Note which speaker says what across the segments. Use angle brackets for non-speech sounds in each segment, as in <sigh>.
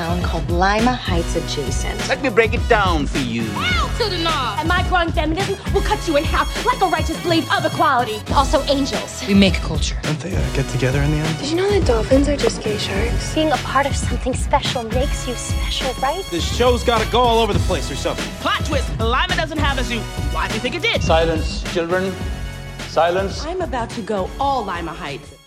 Speaker 1: town called Lima Heights adjacent.
Speaker 2: Let me break it down for you.
Speaker 3: Hell to the knob. And my growing feminism will cut you in half like a righteous blade of equality. Also, angels.
Speaker 4: We make culture.
Speaker 5: Don't they uh, get together in the end?
Speaker 6: Did you know that dolphins are just gay sharks?
Speaker 7: Being a part of something special makes you special, right?
Speaker 8: This show's got to go all over the place or something.
Speaker 2: Plot twist Lima doesn't have a zoo. Why do you think it did?
Speaker 9: Silence, children. Silence.
Speaker 10: I'm about to go all Lima Heights.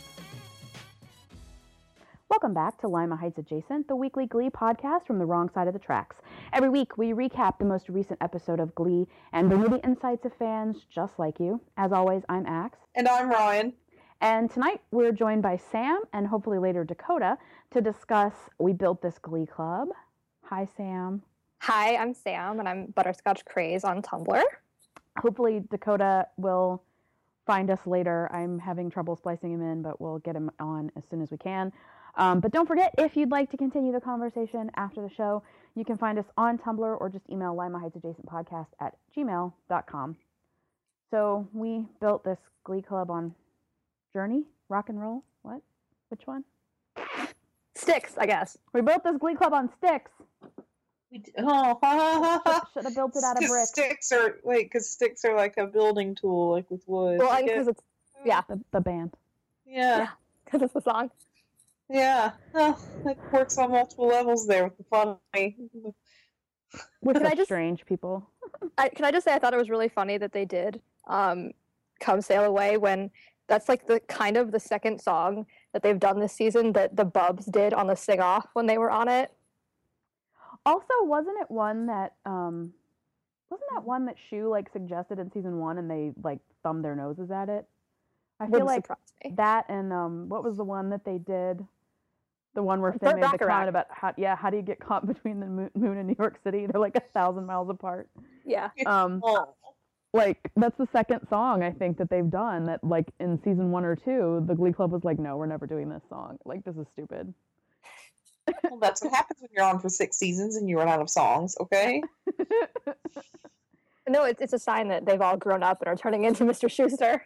Speaker 11: Welcome back to Lima Heights Adjacent, the weekly Glee podcast from the wrong side of the tracks. Every week, we recap the most recent episode of Glee and bring you the insights of fans just like you. As always, I'm Axe.
Speaker 12: And I'm Ryan.
Speaker 11: And tonight, we're joined by Sam and hopefully later Dakota to discuss We Built This Glee Club. Hi, Sam.
Speaker 13: Hi, I'm Sam, and I'm Butterscotch Craze on Tumblr.
Speaker 11: Hopefully, Dakota will find us later. I'm having trouble splicing him in, but we'll get him on as soon as we can. Um, but don't forget, if you'd like to continue the conversation after the show, you can find us on Tumblr or just email Lima Heights Adjacent Podcast at gmail.com. So we built this Glee Club on Journey, Rock and Roll. What? Which one?
Speaker 13: Sticks, I guess.
Speaker 11: We built this Glee Club on sticks.
Speaker 12: We <laughs> oh,
Speaker 11: Should have built it out of bricks.
Speaker 12: Sticks are wait, because sticks are like a building tool, like with wood.
Speaker 13: Well,
Speaker 12: I
Speaker 13: because it's yeah,
Speaker 11: The, the band.
Speaker 12: yeah,
Speaker 13: because it's a song.
Speaker 12: Yeah. Oh, it works on multiple levels there with the funny.
Speaker 11: We're
Speaker 13: Can I just-
Speaker 11: strange people.
Speaker 13: I, can I just say I thought it was really funny that they did um, "Come Sail Away" when that's like the kind of the second song that they've done this season that the Bubs did on the sing off when they were on it.
Speaker 11: Also, wasn't it one that um wasn't that one that Schue like suggested in season one and they like thumbed their noses at it? I feel
Speaker 13: Wouldn't
Speaker 11: like
Speaker 13: me.
Speaker 11: that and um what was the one that they did? The one where Finn
Speaker 13: Burt
Speaker 11: made the comment about how yeah, how do you get caught <laughs> between the moon, moon and New York City? They're like a thousand miles apart.
Speaker 13: Yeah,
Speaker 11: Um
Speaker 12: Oh,
Speaker 11: like that's the second song I think that they've done that like in season one or two, the Glee Club was like, No, we're never doing this song. Like this is stupid. <laughs>
Speaker 12: well, that's what happens when you're on for six seasons and you run out of songs. Okay. <laughs>
Speaker 13: no, it's it's a sign that they've all grown up and are turning into Mr. Schuester.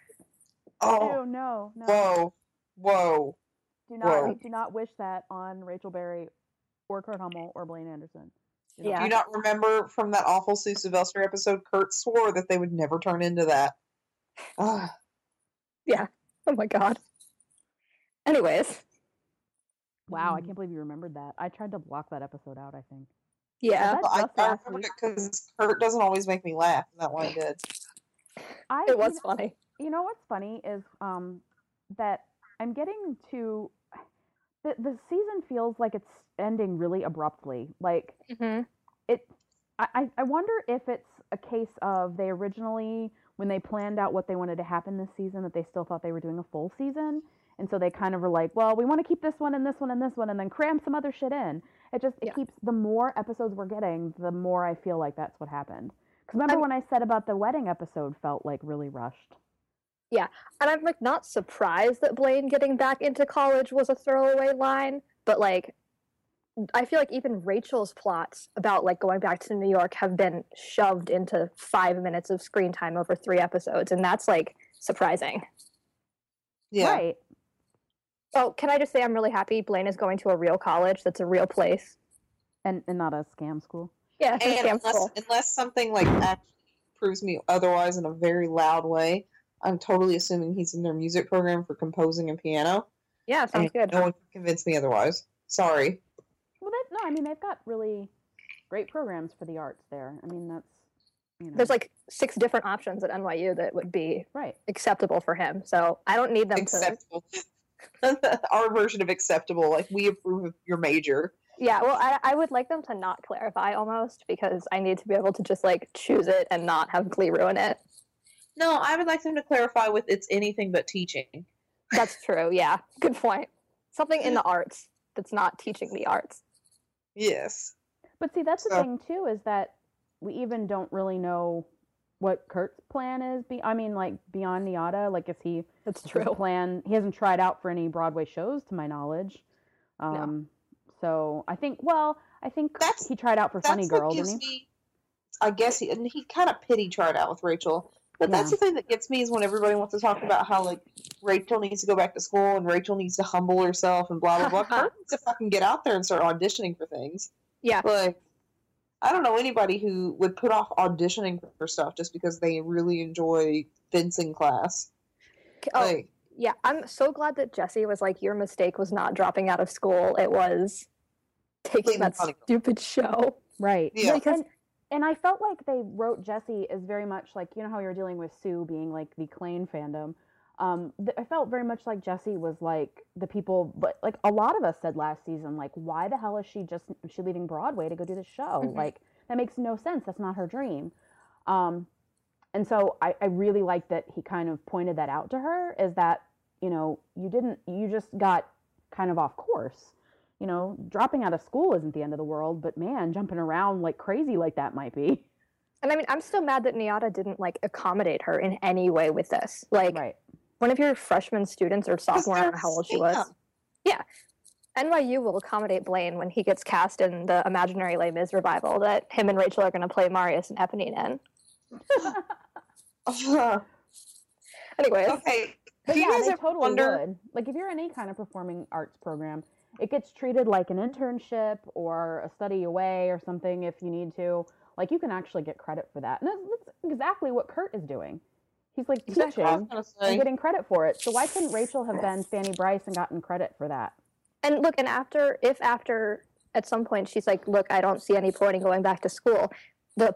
Speaker 12: Oh,
Speaker 11: Ew, no, no.
Speaker 12: whoa, whoa.
Speaker 11: Do not
Speaker 12: Whoa.
Speaker 11: do not wish that on Rachel Berry or Kurt Hummel or Blaine Anderson. Do not
Speaker 13: Yeah.
Speaker 12: Do you not remember from that awful Sue Sylvester episode? Kurt swore that they would never turn into that. Ah, Yeah.
Speaker 13: Oh my god. Anyways,
Speaker 11: Wow, I
Speaker 12: Mm.
Speaker 11: can't believe you remembered that. I tried to block that episode out, I think.
Speaker 13: yeah,
Speaker 11: that
Speaker 12: well, I,
Speaker 11: just
Speaker 12: I
Speaker 11: last
Speaker 12: remember it because Kurt doesn't always make me laugh, and that one did.
Speaker 11: I
Speaker 13: it
Speaker 11: you
Speaker 13: was
Speaker 11: know-
Speaker 13: funny.
Speaker 11: You know what's funny is um that I'm getting to the the season feels like it's ending really abruptly. Like
Speaker 13: hmm
Speaker 11: it I, I- I wonder if it's a case of they originally when they planned out what they wanted to happen this season that they still thought they were doing a full season. And so they kind of were like well we want to keep this one and this one and this one and then cram some other shit in. It just it
Speaker 13: Yeah.
Speaker 11: keeps the more episodes we're getting the more i feel like that's what happened. Because remember
Speaker 13: I'm-
Speaker 11: when i said about the wedding episode felt like really rushed Yeah,
Speaker 13: and I'm like not surprised that Blaine getting back into college was a throwaway line, but like I feel like even Rachel's plots about like going back to New York have been shoved into five minutes of screen time over three episodes, and that's like surprising.
Speaker 12: Yeah.
Speaker 11: right
Speaker 13: Oh, can I just say I'm really happy Blaine is going to a real college that's a real place.
Speaker 11: and, and not a scam school
Speaker 13: Yeah, it's a
Speaker 12: And
Speaker 13: scam
Speaker 12: unless,
Speaker 13: school.
Speaker 12: unless something like actually proves me otherwise in a very loud way, I'm totally assuming he's in their music program for composing and piano.
Speaker 13: Yeah, sounds
Speaker 12: and
Speaker 13: good.
Speaker 12: No one can convince me otherwise. Sorry.
Speaker 11: well they, no i mean they've got really great programs for the arts there i mean that's you know
Speaker 13: There's like six different options at NYU that would be
Speaker 11: right
Speaker 13: acceptable for him. So I don't need them to.
Speaker 12: Acceptable. <laughs> Our version of acceptable, like we approve of your major.
Speaker 13: Yeah, well, I, I would like them to not clarify almost because I need to be able to just like choose it and not have Glee ruin it.
Speaker 12: No, I would like them to clarify with it's anything but teaching.
Speaker 13: That's true. Yeah, good point. Something in the <laughs> arts that's not teaching the arts.
Speaker 12: Yes.
Speaker 11: But see, that's the thing too, is that we even don't really know what Kurt's plan is. Be I mean, like beyond NYADA, like is he
Speaker 13: That's
Speaker 11: is his
Speaker 13: true.
Speaker 11: plan? He hasn't tried out for any Broadway shows, to my knowledge. Um, so I think, well, I think
Speaker 12: That's-
Speaker 11: he tried out for Funny Girl, didn't he?
Speaker 12: me. I guess he and he kind of pity tried out with Rachel, but that's
Speaker 11: Yeah.
Speaker 12: the thing that gets me is when everybody wants to talk about how like Rachel needs to go back to school and Rachel needs to humble herself and blah blah blah. Kurt uh-huh. needs to fucking get out there and start auditioning for things.
Speaker 13: Yeah.
Speaker 12: Like I don't know anybody who would put off auditioning for stuff just because they really enjoy fencing class.
Speaker 13: Oh,
Speaker 12: Like
Speaker 13: yeah. I'm so glad that Jesse was like, your mistake was not dropping out of school. It was taking that stupid show.
Speaker 11: Right.
Speaker 12: Yeah.
Speaker 11: And, and I felt like they wrote Jesse as very much like you know how you're dealing with Sue being like the Klaine fandom. Um, th- I felt very much like Jesse was like the people, but like a lot of us said last season, like why the hell is she just is she leaving Broadway to go do the show?
Speaker 12: Mhm.
Speaker 11: Like that makes no sense. That's not her dream. Um, and so I, I really like that he kind of pointed that out to her. Is that you know you didn't you just got kind of off course you know, dropping out of school isn't the end of the world, but man, jumping around like crazy like that might be.
Speaker 13: And I mean, I'm still mad that NYADA didn't like accommodate her in any way with this. Like,
Speaker 11: right.
Speaker 13: one of your freshman students or sophomore, I don't know how old she was.
Speaker 12: Yeah.
Speaker 13: Yeah. NYU will accommodate Blaine when he gets cast in the imaginary Les Mis revival that him and Rachel are going to play Marius and Eponine in. <laughs> <laughs> Anyways,
Speaker 12: okay.
Speaker 11: But
Speaker 12: Do you
Speaker 11: yeah,
Speaker 12: guys
Speaker 11: they
Speaker 12: ever
Speaker 11: totally
Speaker 12: wonder-
Speaker 11: would. Like if you're in any kind of performing arts program, it gets treated like an internship or a study away or something if you need to. Like you can actually get credit for that. And that's, that's exactly what Kurt is doing. He's like
Speaker 12: Exactly.
Speaker 11: Teaching and getting credit for it. So why couldn't Rachel have been Fanny Brice and gotten credit for that?
Speaker 13: and look, and after, if after at some point she's like, look, I don't see any point in going back to school, the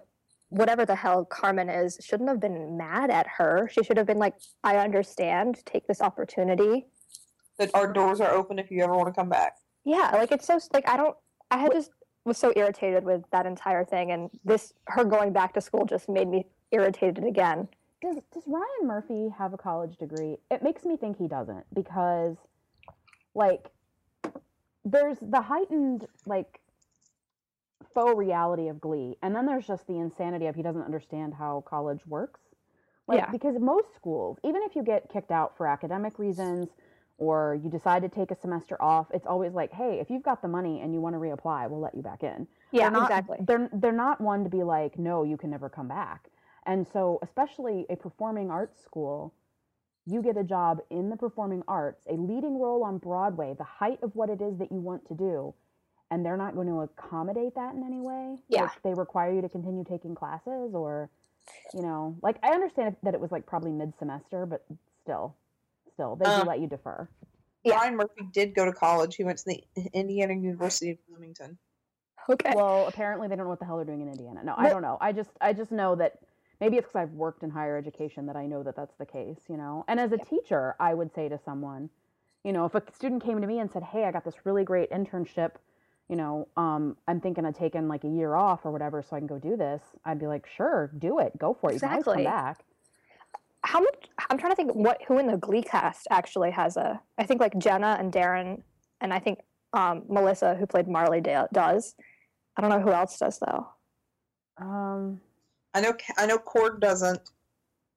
Speaker 13: whatever the hell Carmen is shouldn't have been mad at her. She should have been like, I understand, take this opportunity.
Speaker 12: That our doors are open if you ever want to come back.
Speaker 13: Yeah, like it's so like I don't. I had just was so irritated with that entire thing, and this her going back to school just made me irritated again.
Speaker 11: Does does Ryan Murphy have a college degree? It makes me think he doesn't because like there's the heightened like faux reality of glee and then there's just the insanity of he doesn't understand how college works. Like
Speaker 13: Yeah.
Speaker 11: because most schools, even if you get kicked out for academic reasons or you decide to take a semester off, it's always like, "Hey, if you've got the money and you want to reapply, we'll let you back in."
Speaker 13: Yeah,
Speaker 11: They're not-
Speaker 13: exactly.
Speaker 11: They're they're not one to be like, no, you can never come back. And so, especially a performing arts school, you get a job in the performing arts, a leading role on Broadway, the height of what it is that you want to do, and they're not going to accommodate that in any way.
Speaker 13: Yeah.
Speaker 11: Like they require you to continue taking classes, or, you know, like I understand that it was like probably mid semester, but still, still, they
Speaker 12: Um,
Speaker 11: do let you defer.
Speaker 13: Yeah.
Speaker 12: Ryan Murphy did go to college. He went to the Indiana University of Bloomington.
Speaker 13: Okay.
Speaker 11: Well, apparently they don't know what the hell they're doing in Indiana. No, I don't know. I just I just know that maybe it's because I've worked in higher education that I know that that's the case, you know. And as a teacher, I would say to someone, you know, if a student came to me and said, "Hey, I got this really great internship, you know, um, I'm thinking of taking like a year off or whatever so I can go do this," I'd be like, "Sure, do it. Go for it. You can always come back."
Speaker 13: How much? I'm trying to think what who in the Glee cast actually has a. I think like Jenna and Darren, and I think um, Melissa, who played Marley, da- does. I don't know who else does though.
Speaker 11: Um,
Speaker 12: I know. I know. Chord doesn't.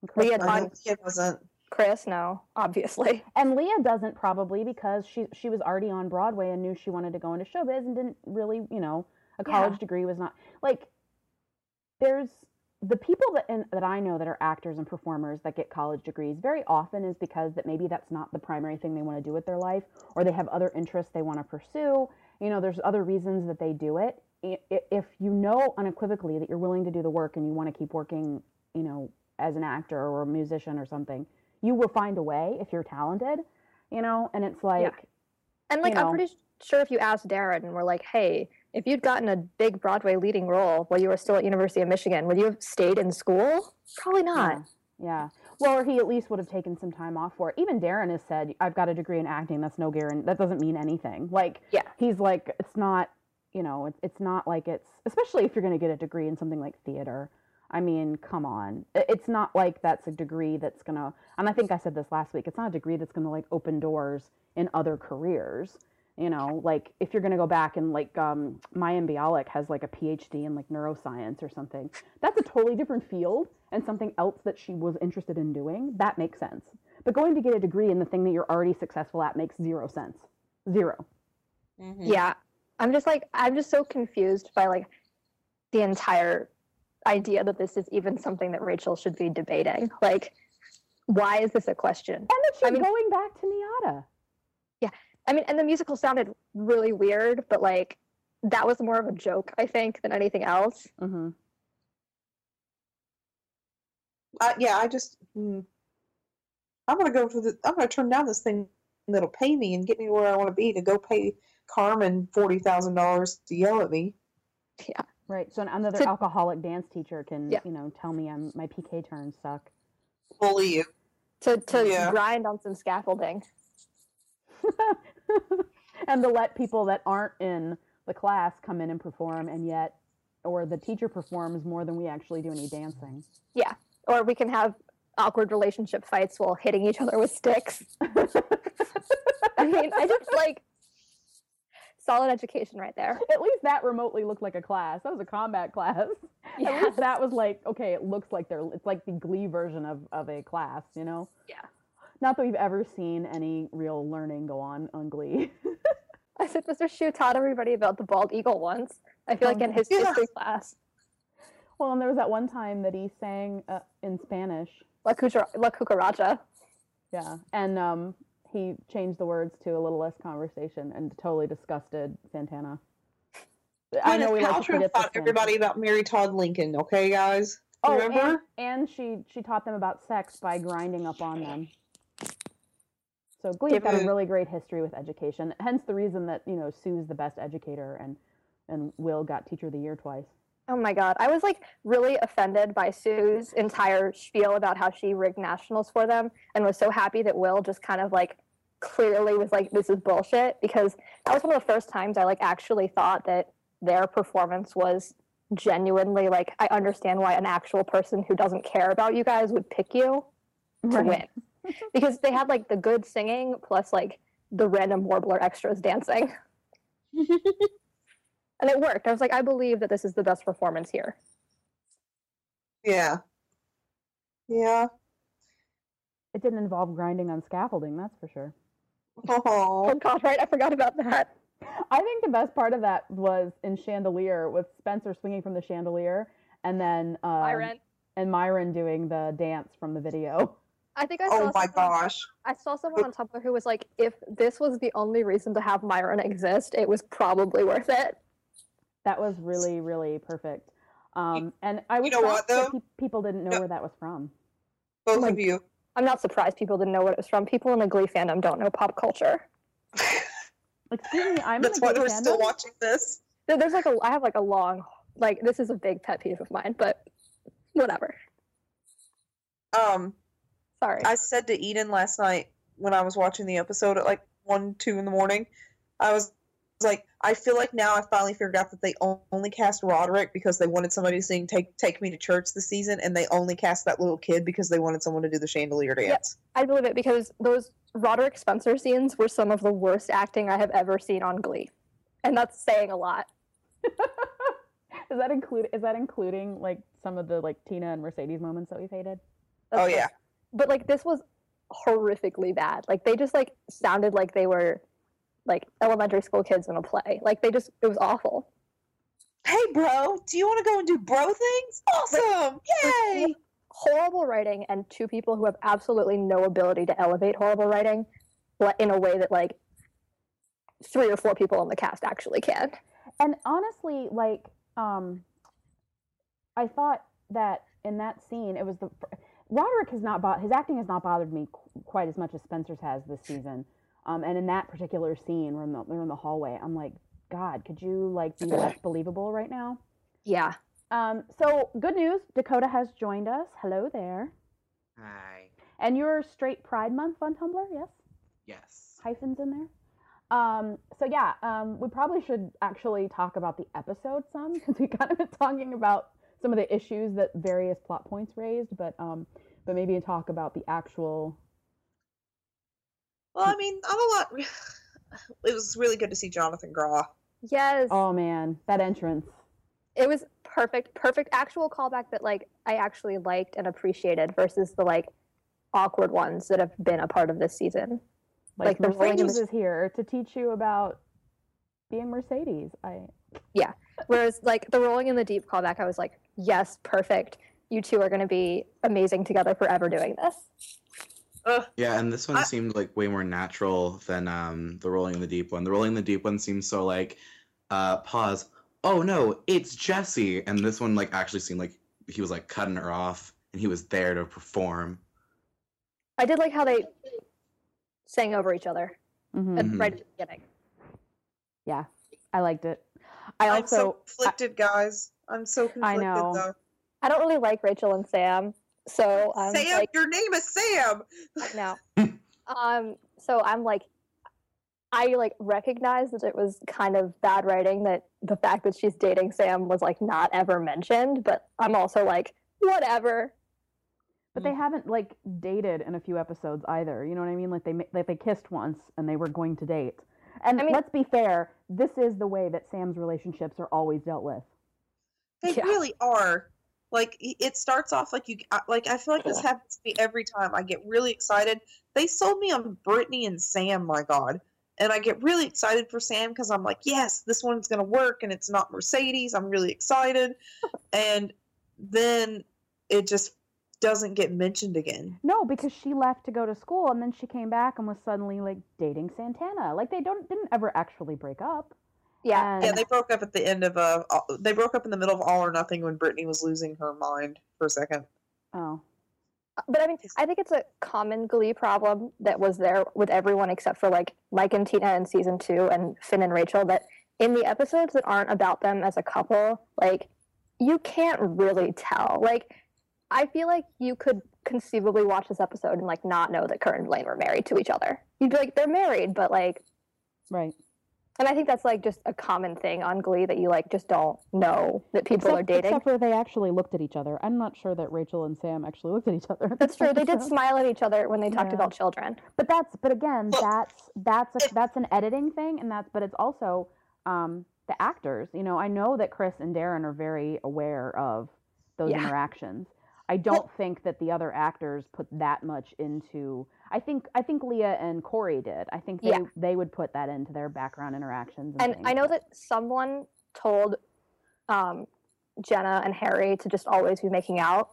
Speaker 11: Chris
Speaker 13: Leah
Speaker 11: doesn't.
Speaker 12: I know Leah doesn't.
Speaker 13: Chris, no, obviously.
Speaker 11: And Leah doesn't probably because she she was already on Broadway and knew she wanted to go into showbiz and didn't really, you know, a
Speaker 13: Yeah.
Speaker 11: college degree was not like there's the people that and that I know that are actors and performers that get college degrees very often is because that maybe that's not the primary thing they want to do with their life or they have other interests they want to pursue. You know, there's other reasons that they do it. If you know unequivocally that you're willing to do the work and you want to keep working, you know, as an actor or a musician or something, you will find a way if you're talented, you know, and it's like
Speaker 13: And like,
Speaker 11: You
Speaker 13: I'm pretty sure if you asked Darren and were like, "Hey, if you'd gotten a big Broadway leading role while you were still at University of Michigan, would you have stayed in school? Probably not."
Speaker 11: Yeah. yeah. Well, or he at least would have taken some time off for it. Even Darren has said, "I've got a degree in acting. That's no guarantee. That doesn't mean anything." Like,
Speaker 13: Yeah.
Speaker 11: he's like, it's not, you know, it's it's not like it's especially if you're going to get a degree in something like theater. I mean, come on. It's not like that's a degree that's going to and I think I said this last week. It's not a degree that's going to like open doors in other careers. You know, like if you're going to go back and like um Mayim Bialik has like a PhD in like neuroscience or something. That's a totally different field and something else that she was interested in doing. That makes sense. But going to get a degree in the thing that you're already successful at makes zero sense. Zero.
Speaker 12: Mhm.
Speaker 13: Yeah, I'm just like, I'm just so confused by like the entire idea that this is even something that Rachel should be debating. Like, why is this a question?
Speaker 11: And that she's
Speaker 13: I mean-
Speaker 11: going back to NYADA.
Speaker 13: I mean, and the musical sounded really weird, but like that was more of a joke, I think, than anything else.
Speaker 11: Mm-hmm.
Speaker 12: Uh, yeah, I just. Mm, I'm gonna go for the. I'm gonna turn down this thing that'll pay me and get me where I want to be to go pay Carmen forty thousand dollars to yell at me.
Speaker 13: Yeah.
Speaker 11: Right. So another
Speaker 13: So-
Speaker 11: alcoholic dance teacher can,
Speaker 13: Yeah.
Speaker 11: you know, tell me I'm my piqué turns suck.
Speaker 12: Bully you.
Speaker 13: To to
Speaker 12: Yeah.
Speaker 13: grind on some scaffolding. <laughs> <laughs>
Speaker 11: and to let people that aren't in the class come in and perform, and yet, or the teacher performs more than we actually do any dancing.
Speaker 13: Yeah. Or we can have awkward relationship fights while hitting each other with sticks. <laughs> I mean, I just like solid education right there.
Speaker 11: At least that remotely looked like a class. That was a combat class. At least that was like okay. It looks like they're. It's like the Glee version of of a class. You know.
Speaker 13: Yeah.
Speaker 11: Not that we've ever seen any real learning go on on Glee. <laughs>
Speaker 13: I said Mr. Schue taught everybody about the bald eagle once. I feel like in his
Speaker 12: Yeah.
Speaker 13: history class.
Speaker 11: well, and there was that one time that he sang uh, in Spanish.
Speaker 13: La, Cuchara- La Cucaracha.
Speaker 11: Yeah, and um, he changed the words to a little less conversation and totally disgusted Santana. I know we like to
Speaker 12: Paltrow
Speaker 11: forget this
Speaker 12: taught
Speaker 11: thing.
Speaker 12: everybody about Mary Todd Lincoln. Okay, guys.
Speaker 11: Oh,
Speaker 12: Remember?
Speaker 11: and, and she she taught them about sex by grinding up on them. So Glee's
Speaker 12: Give
Speaker 11: got a really great history with education. Hence the reason that you know Sue's the best educator and and Will got Teacher of the Year twice.
Speaker 13: Oh my god. I was like really offended by Sue's entire spiel about how she rigged nationals for them and was so happy that Will just kind of like clearly was like, this is bullshit because that was one of the first times I like actually thought that their performance was genuinely like I understand why an actual person who doesn't care about you guys would pick you to
Speaker 11: Right.
Speaker 13: win. <laughs> because they had like the good singing plus like the random warbler extras dancing. <laughs> and it worked. I was like, I believe that this is the best performance here.
Speaker 12: Yeah. Yeah.
Speaker 11: It didn't involve grinding on scaffolding, that's for sure.
Speaker 12: Oh.
Speaker 13: Oh god, right? I forgot about that.
Speaker 11: I think the best part of that was in Chandelier with Spencer swinging from the chandelier and then um,
Speaker 13: Myron.
Speaker 11: and Myron doing the dance from the video.
Speaker 13: I think I saw
Speaker 12: Oh my
Speaker 13: someone,
Speaker 12: gosh.
Speaker 13: I saw someone on Tumblr who was like, if this was the only reason to have Myron exist, it was probably worth it.
Speaker 11: That was really, really perfect. Um, and I was
Speaker 12: know what,
Speaker 11: that
Speaker 12: though?
Speaker 11: pe- people didn't know
Speaker 12: No.
Speaker 11: where that was from.
Speaker 12: Both
Speaker 13: my
Speaker 12: of you.
Speaker 13: I'm not surprised people didn't know what it was from. People in the Glee fandom don't know pop culture. <laughs>
Speaker 11: Excuse me, I'm
Speaker 12: That's
Speaker 11: in a
Speaker 12: why
Speaker 11: Glee
Speaker 12: we're still watching this.
Speaker 13: There- There's like a, I have like a long, like this is a big pet peeve of mine, but whatever.
Speaker 12: Um,
Speaker 13: Sorry.
Speaker 12: I said to Eden last night when I was watching the episode at like one, two in the morning, I was like, I feel like now I finally figured out that they only cast Roderick because they wanted somebody to sing "Take Take Me to Church" this season, and they only cast that little kid because they wanted someone to do the chandelier dance.
Speaker 13: I believe it because those Roderick Spencer scenes were some of the worst acting I have ever seen on Glee, and that's saying a lot. <laughs>
Speaker 11: Is that include? Is that including like some of the like Tina and Mercedes moments that we've hated?
Speaker 12: Oh
Speaker 13: That's
Speaker 12: yeah,
Speaker 13: but like this was horrifically bad. Like they just like sounded like they were like elementary school kids in a play. Like they just it was awful.
Speaker 12: hey bro, do you want to go and do bro things? Awesome, yay!
Speaker 13: Horrible writing and two people who have absolutely no ability to elevate horrible writing but in a way that like three or four people in the cast actually can.
Speaker 11: And honestly, like, um, I thought that in that scene, it was the Roderick has not bo- his acting has not bothered me qu- quite as much as Spencer's has this season. Um, and in that particular scene, we're in the we're in the hallway. I'm like, God, could you like be less believable right now?
Speaker 13: Yeah.
Speaker 11: Um, so good news, Dakota has joined us. Hello there.
Speaker 4: Hi.
Speaker 11: And you're straight Pride Month on Tumblr, yes?
Speaker 4: Yes.
Speaker 11: hyphens in there. Um, so yeah, um, we probably should actually talk about the episode some <laughs> because we kind of been talking about some of the issues that various plot points raised, but um, but maybe talk about the actual.
Speaker 12: Well, I mean, I'm a lot. <sighs> It was really good to see Jonathan Groff.
Speaker 13: Yes.
Speaker 11: Oh man, that entrance.
Speaker 13: It was perfect, perfect actual callback that like I actually liked and appreciated versus the like awkward ones that have been a part of this season.
Speaker 11: Like,
Speaker 13: Like the rolling
Speaker 11: Mercedes is here to teach you about being Mercedes. I
Speaker 13: Yeah. Whereas like the rolling in the deep callback, I was like, yes, perfect. you two are going to be amazing together forever doing this.
Speaker 4: Yeah, and this one
Speaker 12: I-
Speaker 4: seemed like way more natural than um the rolling in the deep one. The rolling in the deep one seems so like uh pause. Oh no, it's Jesse. And this one like actually seemed like he was like cutting her off and he was there to perform.
Speaker 13: I did like how they sang over each other
Speaker 11: Mhm.
Speaker 13: at,
Speaker 4: Mhm.
Speaker 13: right at the beginning.
Speaker 11: Yeah, I liked it. I
Speaker 12: I'm so
Speaker 11: also,
Speaker 12: conflicted, guys. I'm so conflicted I
Speaker 11: know.
Speaker 12: though.
Speaker 13: I don't really like Rachel and Sam, so I'm
Speaker 12: Sam,
Speaker 13: like,
Speaker 12: your name is Sam.
Speaker 13: no. <laughs> um, so I'm like, I like recognize that it was kind of bad writing that the fact that she's dating Sam was like not ever mentioned, but I'm also like, whatever.
Speaker 11: but they haven't like dated in a few episodes either. You know what I mean? Like they ma- like they kissed once and they were going to date. And
Speaker 13: I mean-
Speaker 11: let's be fair, this is the way that Sam's relationships are always dealt with.
Speaker 12: They
Speaker 13: Yeah.
Speaker 12: really are. Like it starts off like you like I feel like this happens to me every time. I get really excited. They sold me on Brittany and Sam, my god. And I get really excited for Sam because I'm like, yes, this one's gonna work and it's not Mercedes. I'm really excited. <laughs> and then it just doesn't get mentioned again.
Speaker 11: No, because she left to go to school and then she came back and was suddenly like dating Santana. Like they don't didn't ever actually break up.
Speaker 13: Yeah.
Speaker 11: And
Speaker 12: Yeah, they broke up at the end of uh they broke up in the middle of All or Nothing when Brittany was losing her mind for a second.
Speaker 11: oh.
Speaker 13: But I mean, I think it's a common Glee problem that was there with everyone except for like Mike and Tina in season two and Finn and Rachel. That in the episodes that aren't about them as a couple, like you can't really tell. Like I feel like you could conceivably watch this episode and like not know that Kurt and Blaine were married to each other. You'd be like, they're married, but like,
Speaker 11: Right.
Speaker 13: and I think that's like just a common thing on Glee that you like just don't know that people
Speaker 11: except,
Speaker 13: are dating.
Speaker 11: Except for they actually looked at each other. I'm not sure that Rachel and Sam actually looked at each other.
Speaker 13: That's true. They did <laughs> smile at each other when they talked
Speaker 11: Yeah.
Speaker 13: about children.
Speaker 11: But that's but again, that's that's a, that's an editing thing, and that's but it's also um, the actors. You know, I know that Chris and Darren are very aware of those
Speaker 13: Yeah.
Speaker 11: interactions. I don't think that the other actors put that much into. I think I think Leah and Corey did. I think they
Speaker 13: Yeah.
Speaker 11: they would put that into their background interactions. And,
Speaker 13: And. I know that someone told um, Jenna and Harry to just always be making out,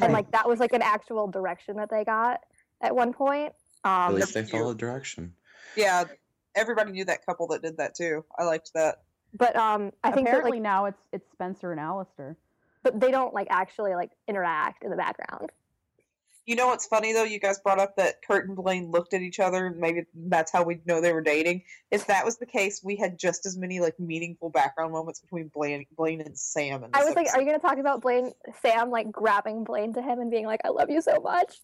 Speaker 13: and like that was like an actual direction that they got at one point.
Speaker 4: At
Speaker 13: Um,
Speaker 4: least they followed direction.
Speaker 12: Yeah, everybody knew that couple that did that too. I liked that.
Speaker 13: but um, I think that
Speaker 11: apparently
Speaker 13: like,
Speaker 11: now it's it's Spencer and Alistair.
Speaker 13: But they don't like actually like interact in the background.
Speaker 12: You know what's funny though? You guys brought up that Kurt and Blaine looked at each other. and Maybe that's how we know they were dating. If that was the case, we had just as many like meaningful background moments between Blaine, Blaine and Sam. In
Speaker 13: I
Speaker 12: this
Speaker 13: was like, are you going to talk about Blaine, Sam, like grabbing Blaine to him and being like, "I love you so much"?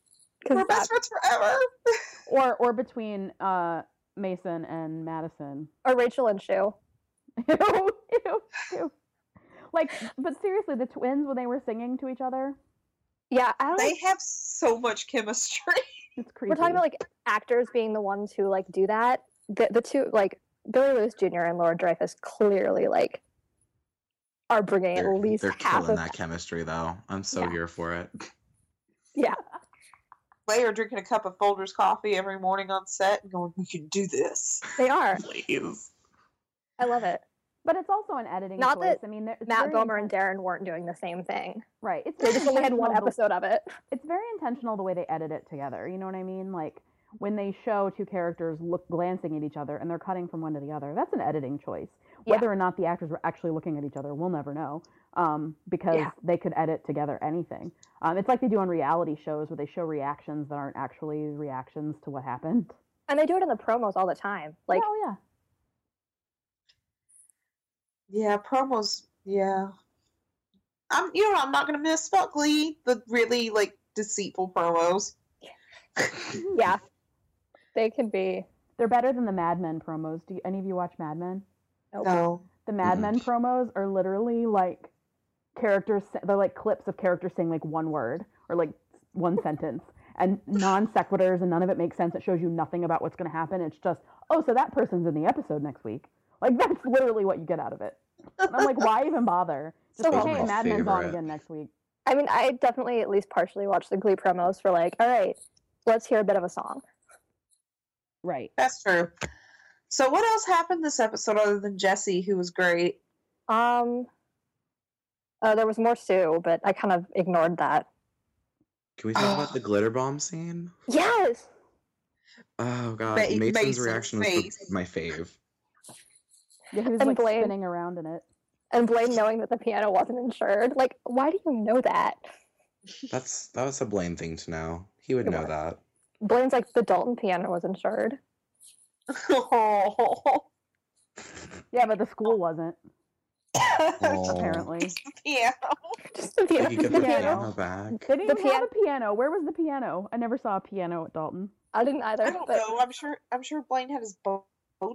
Speaker 12: we're
Speaker 13: Because
Speaker 12: best friends forever? <laughs>
Speaker 11: Or or between uh, Mason and Madison.
Speaker 13: or Rachel and Schue. <laughs>
Speaker 11: ew, ew, ew. Like, but seriously, the twins when they were singing to each other,
Speaker 13: Yeah, I don't. know.
Speaker 12: they have so much chemistry. <laughs>
Speaker 11: it's creepy.
Speaker 13: We're talking about like actors being the ones who like do that. The the two like Billy Lewis Jr. and Laura Dreyfuss clearly like are bringing
Speaker 4: They're,
Speaker 13: at least
Speaker 4: they're
Speaker 13: half
Speaker 4: killing
Speaker 13: of
Speaker 4: that chemistry though. I'm so
Speaker 13: Yeah.
Speaker 4: here for it.
Speaker 13: yeah. <laughs>
Speaker 12: They are drinking a cup of Folgers coffee every morning on set and going, "We can do this."
Speaker 13: They are. <laughs>
Speaker 4: Please.
Speaker 13: I love it.
Speaker 11: But it's also an editing
Speaker 13: Not
Speaker 11: choice.
Speaker 13: that
Speaker 11: I mean,
Speaker 13: Matt Bomer and Darren weren't doing the same thing.
Speaker 11: right. It's
Speaker 13: They just only had one episode of it. <laughs>
Speaker 11: It's very intentional the way they edit it together. You know what I mean? Like when they show two characters look glancing at each other and they're cutting from one to the other. That's an editing choice.
Speaker 13: Yeah.
Speaker 11: Whether or not the actors were actually looking at each other, we'll never know. Um, because
Speaker 13: Yeah.
Speaker 11: they could edit together anything. Um, it's like they do on reality shows where they show reactions that aren't actually reactions to what happened.
Speaker 13: And they do it in the promos all the time. Like
Speaker 11: oh yeah.
Speaker 12: Yeah, promos. Yeah, I'm. You know, I'm not gonna miss Fuck Glee. The really like deceitful promos. <laughs>
Speaker 13: yeah. They can be
Speaker 11: They're better than the Mad Men promos. Do you, any of you watch Mad Men?
Speaker 12: No.
Speaker 11: The Mad. Men promos are literally like characters. They're like clips of characters saying like one word or like one <laughs> sentence and non sequiturs, and none of it makes sense. It shows you nothing about what's going to happen. It's just, oh, so that person's in the episode next week. Like that's literally what you get out of it. And I'm like, why <laughs> even bother? Just
Speaker 13: So
Speaker 11: like, hey, Mad Men's on again next week.
Speaker 13: I mean, I definitely at least partially watched the Glee promos for like, all right, let's hear a bit of a song.
Speaker 11: Right.
Speaker 12: That's true. So what else happened this episode other than Jesse, who was great?
Speaker 13: Um Uh, there was more Sue, but I kind of ignored that.
Speaker 4: Can we talk about <sighs> the glitter bomb scene?
Speaker 13: Yes.
Speaker 4: Oh god,
Speaker 12: Ma-
Speaker 4: Mason's
Speaker 12: Mason's
Speaker 4: reaction was my fave.
Speaker 11: Yeah, he was
Speaker 13: And
Speaker 11: like
Speaker 13: Blaine.
Speaker 11: spinning around in it.
Speaker 13: And Blaine knowing that the piano wasn't insured. Like, why do you know that?
Speaker 4: That's that was a Blaine thing to know. He would
Speaker 13: It
Speaker 4: know
Speaker 13: was.
Speaker 4: that.
Speaker 13: Blaine's like, the Dalton piano was insured.
Speaker 12: oh, <laughs>
Speaker 11: Yeah, but the school wasn't
Speaker 4: Oh.
Speaker 11: apparently. <laughs>
Speaker 12: piano.
Speaker 13: Just the piano.
Speaker 4: he got
Speaker 11: the
Speaker 4: the
Speaker 11: piano.
Speaker 4: piano back.
Speaker 11: They didn't
Speaker 13: The
Speaker 11: even have a piano. Where was the piano? I never saw a piano at Dalton.
Speaker 13: I didn't either.
Speaker 12: I don't
Speaker 13: but
Speaker 12: know. I'm sure. I'm sure Blaine had his bow, bow tie.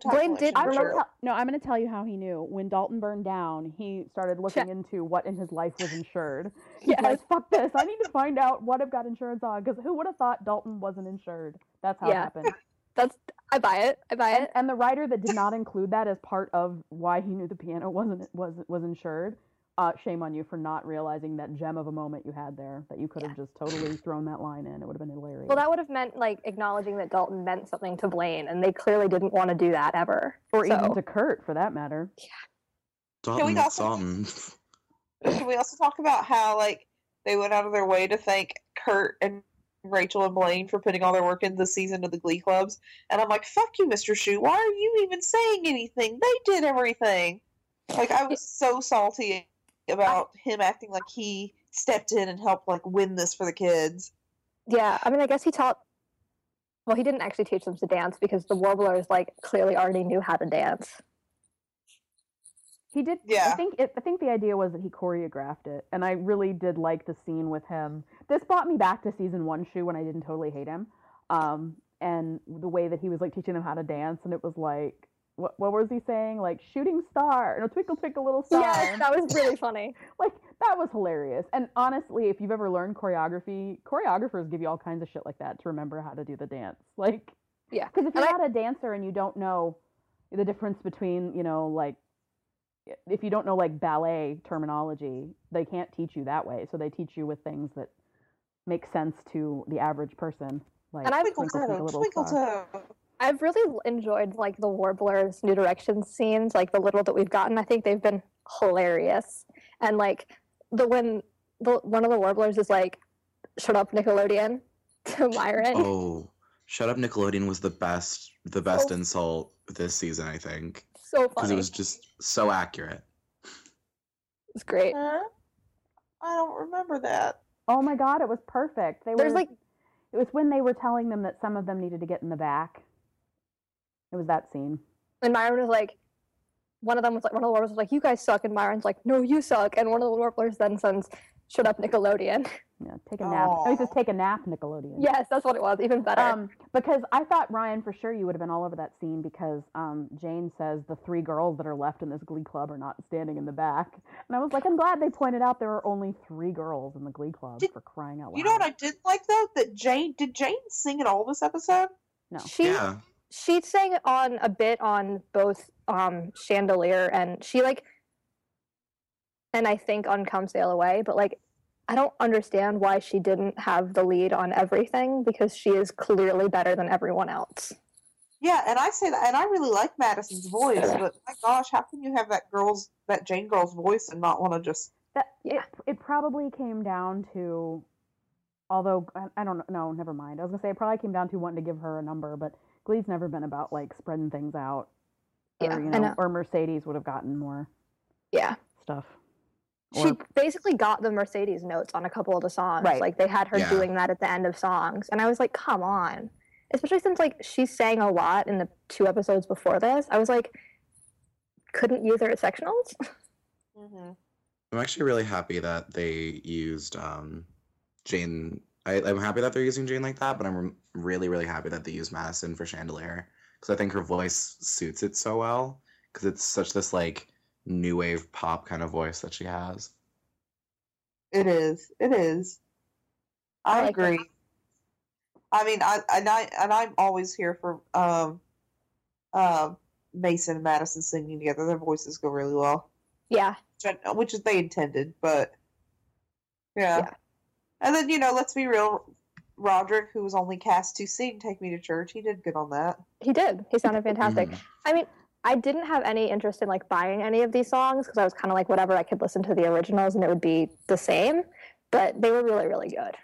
Speaker 13: Blaine did-
Speaker 11: I'm
Speaker 12: I'm
Speaker 11: gonna
Speaker 13: remember-
Speaker 12: sure.
Speaker 11: tell, no, I'm going to tell you how he knew. When Dalton burned down, he started looking into what in his life was insured. <laughs> He's
Speaker 13: Yes.
Speaker 11: like, fuck this. I need to find out what I've got insurance on because who would have thought Dalton wasn't insured? That's how it
Speaker 13: Yeah.
Speaker 11: happened. <laughs>
Speaker 13: That's I buy it. I buy
Speaker 11: And,
Speaker 13: it.
Speaker 11: and the writer that did not include that as part of why he knew the piano wasn't was was insured. Uh, shame on you for not realizing that gem of a moment you had there. That you could have just totally thrown that line in. It would have been hilarious.
Speaker 13: Well, that would have meant like acknowledging that Dalton meant something to Blaine, and they clearly didn't want to do that ever.
Speaker 11: or even to Kurt, for that matter.
Speaker 4: Dalton,
Speaker 12: also-
Speaker 4: Dalton. <laughs>
Speaker 12: Can we also talk about how like they went out of their way to thank Kurt and Rachel and Blaine for putting all their work into the season of the Glee clubs? And I'm like, fuck you, Mr. Schue. Why are you even saying anything? They did everything. Like I was so salty about him acting like he stepped in and helped like win this for the kids.
Speaker 13: Yeah, I mean, I guess he taught. Well, he didn't actually teach them to dance because the Warblers like clearly already knew how to dance.
Speaker 11: He did.
Speaker 12: Yeah.
Speaker 11: I think it, I think the idea was that he choreographed it, and I really did like the scene with him. This brought me back to season one Schue when I didn't totally hate him, um, and the way that he was like teaching them how to dance, and it was like, what what was he saying? Like shooting star, no twinkle twinkle little star.
Speaker 13: Yes, that was really <laughs> funny.
Speaker 11: like that was hilarious. And honestly, if you've ever learned choreography, choreographers give you all kinds of shit like that to remember how to do the dance. Like,
Speaker 13: Yeah,
Speaker 11: because if you're
Speaker 13: I-
Speaker 11: not a dancer and you don't know the difference between, you know, like if you don't know like ballet terminology, they can't teach you that way. So they teach you with things that make sense to the average person. Like
Speaker 13: And I-
Speaker 12: Twinkle
Speaker 11: twinkle, twinkle,
Speaker 12: twinkle toe.
Speaker 13: I've really enjoyed like the Warblers New Direction scenes, like the little that we've gotten. I think they've been hilarious, and like the when the one of the Warblers is like, "Shut up, Nickelodeon," <laughs> to Myron.
Speaker 4: Oh, shut up, Nickelodeon was the best, the best
Speaker 13: So-
Speaker 4: insult this season, I think,
Speaker 13: So funny because
Speaker 4: it was just so accurate.
Speaker 13: It's great.
Speaker 12: Huh? I don't remember that.
Speaker 11: Oh my god, it was perfect. They
Speaker 13: There's
Speaker 11: were
Speaker 13: like
Speaker 11: it was when they were telling them that some of them needed to get in the back. It was that scene.
Speaker 13: And Myron was like, one of them was like, one of the warblers was like, "You guys suck," and Myron's like, "No, you suck." And one of the warblers then sends, "Shut up, Nickelodeon."
Speaker 11: Yeah, take a nap. Oh, he says take a nap, Nickelodeon.
Speaker 13: yes, that's what it was. Even better.
Speaker 11: Um, because I thought Ryan for sure you would have been all over that scene because um, Jane says the three girls that are left in this Glee club are not standing in the back, and I was like, I'm glad they pointed out there are only three girls in the Glee club
Speaker 12: Did-
Speaker 11: for crying out loud.
Speaker 12: You know what I did like though? That Jane did Jane sing in all this episode?
Speaker 11: No.
Speaker 13: she
Speaker 4: Yeah,
Speaker 13: she sang on a bit on both um Chandelier and she like, and I think on Come Sail Away, but like. I don't understand why she didn't have the lead on everything because she is clearly better than everyone else.
Speaker 12: Yeah, and I say that, and I really like Madison's voice, but my gosh, how can you have that girl's that Jane girl's voice and not want to just?
Speaker 11: That
Speaker 13: Yeah.
Speaker 11: it, it probably came down to, although I, I don't know, never mind. I was gonna say it probably came down to wanting to give her a number, but Glee's never been about like spreading things out. Or,
Speaker 13: Yeah,
Speaker 11: you know,
Speaker 13: know.
Speaker 11: or Mercedes would have gotten more
Speaker 13: Yeah.
Speaker 11: stuff.
Speaker 13: She
Speaker 11: Or-
Speaker 13: basically got the Mercedes notes on a couple of the songs.
Speaker 11: Right.
Speaker 13: Like they had her
Speaker 4: Yeah.
Speaker 13: doing that at the end of songs. And I was like, come on. Especially since like she sang a lot in the two episodes before this. I was like, couldn't use her at sectionals? <laughs>
Speaker 12: Mm-hmm.
Speaker 4: I'm actually really happy that they used um, Jane. I, I'm happy that they're using Jane like that, but I'm really, really happy that they used Madison for Chandelier because I think her voice suits it so well because it's such this like new wave pop kind of voice that she has.
Speaker 12: It is. It is. I,
Speaker 13: I like that.
Speaker 12: agree. I mean, I and I and I'm always here for um, um, Mason and Madison singing together. Their voices go really well,
Speaker 13: yeah.
Speaker 12: which, I, which is they intended, but yeah.
Speaker 13: Yeah.
Speaker 12: And then you know, let's be real. Roderick, who was only cast to sing "Take Me to Church," he did good on that.
Speaker 13: He did. He sounded fantastic.
Speaker 4: Mhm.
Speaker 13: I mean, I didn't have any interest in like buying any of these songs because I was kind of like whatever I could listen to the originals and it would be the same, but they were really really good.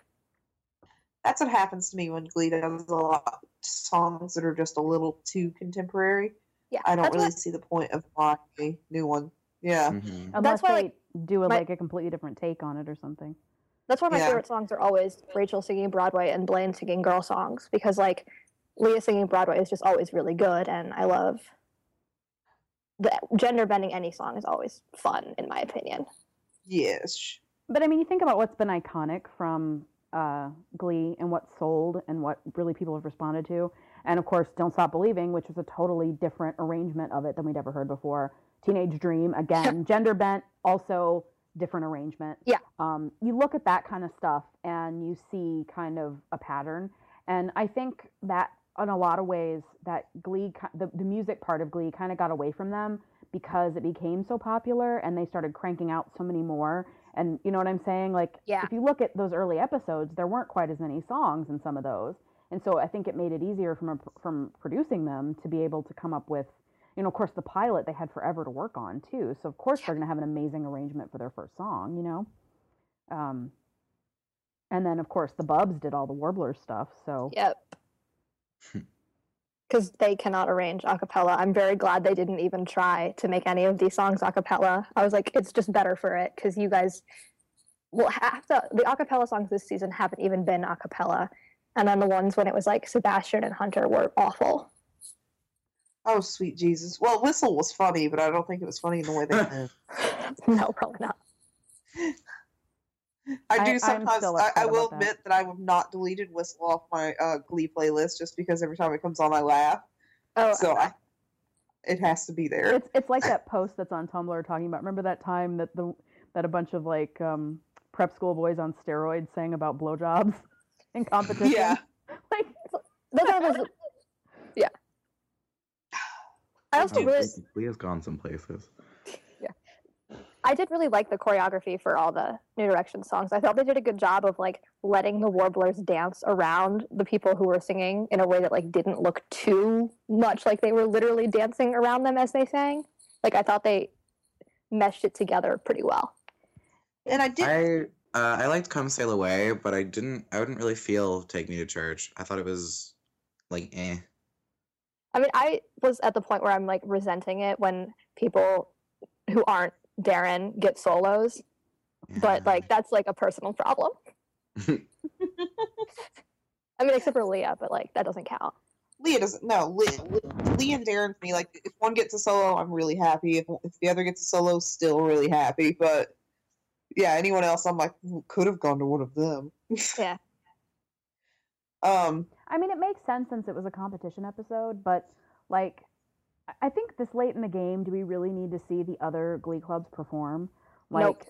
Speaker 12: That's what happens to me when Glee does a lot of songs that are just a little too contemporary.
Speaker 13: Yeah,
Speaker 12: I don't really
Speaker 13: what-
Speaker 12: see the point of buying a new one. Yeah.
Speaker 4: Mhm.
Speaker 11: Unless
Speaker 13: why,
Speaker 11: they
Speaker 13: like,
Speaker 11: do a,
Speaker 13: my-
Speaker 11: like a completely different take on it or something.
Speaker 13: That's why my
Speaker 12: Yeah.
Speaker 13: favorite songs are always Rachel singing Broadway and Blaine singing girl songs because like Leah singing Broadway is just always really good and I love the gender bending any song is always fun in my opinion.
Speaker 12: Yes.
Speaker 11: But I mean, you think about what's been iconic from uh, Glee and what sold and what really people have responded to. And of course, Don't Stop Believing, which was a totally different arrangement of it than we'd ever heard before. Teenage Dream, again, <laughs> gender bent, also different arrangement.
Speaker 13: Yeah.
Speaker 11: Um, you look at that kind of stuff and you see kind of a pattern. And I think that in a lot of ways, that Glee, the, the music part of Glee kind of got away from them because it became so popular and they started cranking out so many more. And you know what I'm saying? Like,
Speaker 13: Yeah.
Speaker 11: if you look at those early episodes, there weren't quite as many songs in some of those. And so I think it made it easier from a, from producing them to be able to come up with, you know, of course, the pilot they had forever to work on too. So of course they're going to have an amazing arrangement for their first song, you know. Um, and then of course the Bubs did all the Warbler stuff. So
Speaker 13: Yep. Because they cannot arrange a cappella. I'm very glad they didn't even try to make any of these songs a cappella. I was like, it's just better for it because you guys will have to. The a cappella songs this season haven't even been a cappella. And then the ones when it was like Sebastian and Hunter were awful.
Speaker 12: Oh, sweet Jesus. Well, Whistle was funny, but I don't think it was funny in the way they <laughs> did.
Speaker 13: no, probably not.
Speaker 12: I
Speaker 11: I-
Speaker 12: do
Speaker 11: I'm
Speaker 12: sometimes. I, I will
Speaker 11: about that.
Speaker 12: admit that I have not deleted Whistle off my uh, Glee playlist just because every time it comes on, I laugh.
Speaker 13: Oh,
Speaker 12: So I, it has to be there.
Speaker 11: it's it's like that post that's on Tumblr talking about. Remember that time that the that a bunch of like um, prep school boys on steroids sang about blowjobs <laughs> in competition.
Speaker 12: Yeah. <laughs>
Speaker 11: like
Speaker 13: those are those. Yeah. I also
Speaker 4: Glee-
Speaker 13: really,
Speaker 4: Glee has gone some places. Yeah.
Speaker 13: I did really like the choreography for all the New Direction songs. I thought they did a good job of like letting the warblers dance around the people who were singing in a way that like didn't look too much like they were literally dancing around them as they sang. Like I thought they meshed it together pretty well.
Speaker 12: And I did.
Speaker 4: I uh, I liked Come Sail Away, but I didn't. I wouldn't really feel Take Me to Church. I thought it was like eh.
Speaker 13: I mean, I was at the point where I'm like resenting it when people who aren't Darren get solos, but <laughs> like that's like a personal problem. <laughs> I mean, except for Leah, but like that doesn't count.
Speaker 12: Leah doesn't. No, Leah, Leah and Darren for me. Like, if one gets a solo, I'm really happy. If, if the other gets a solo, still really happy. But yeah, anyone else, I'm like, could have gone to one of them.
Speaker 13: Yeah. <laughs>
Speaker 12: Um.
Speaker 11: I mean, it makes sense since it was a competition episode, but like, I- I think this late in the game, do we really need to see the other Glee clubs perform? Like,
Speaker 13: Nope.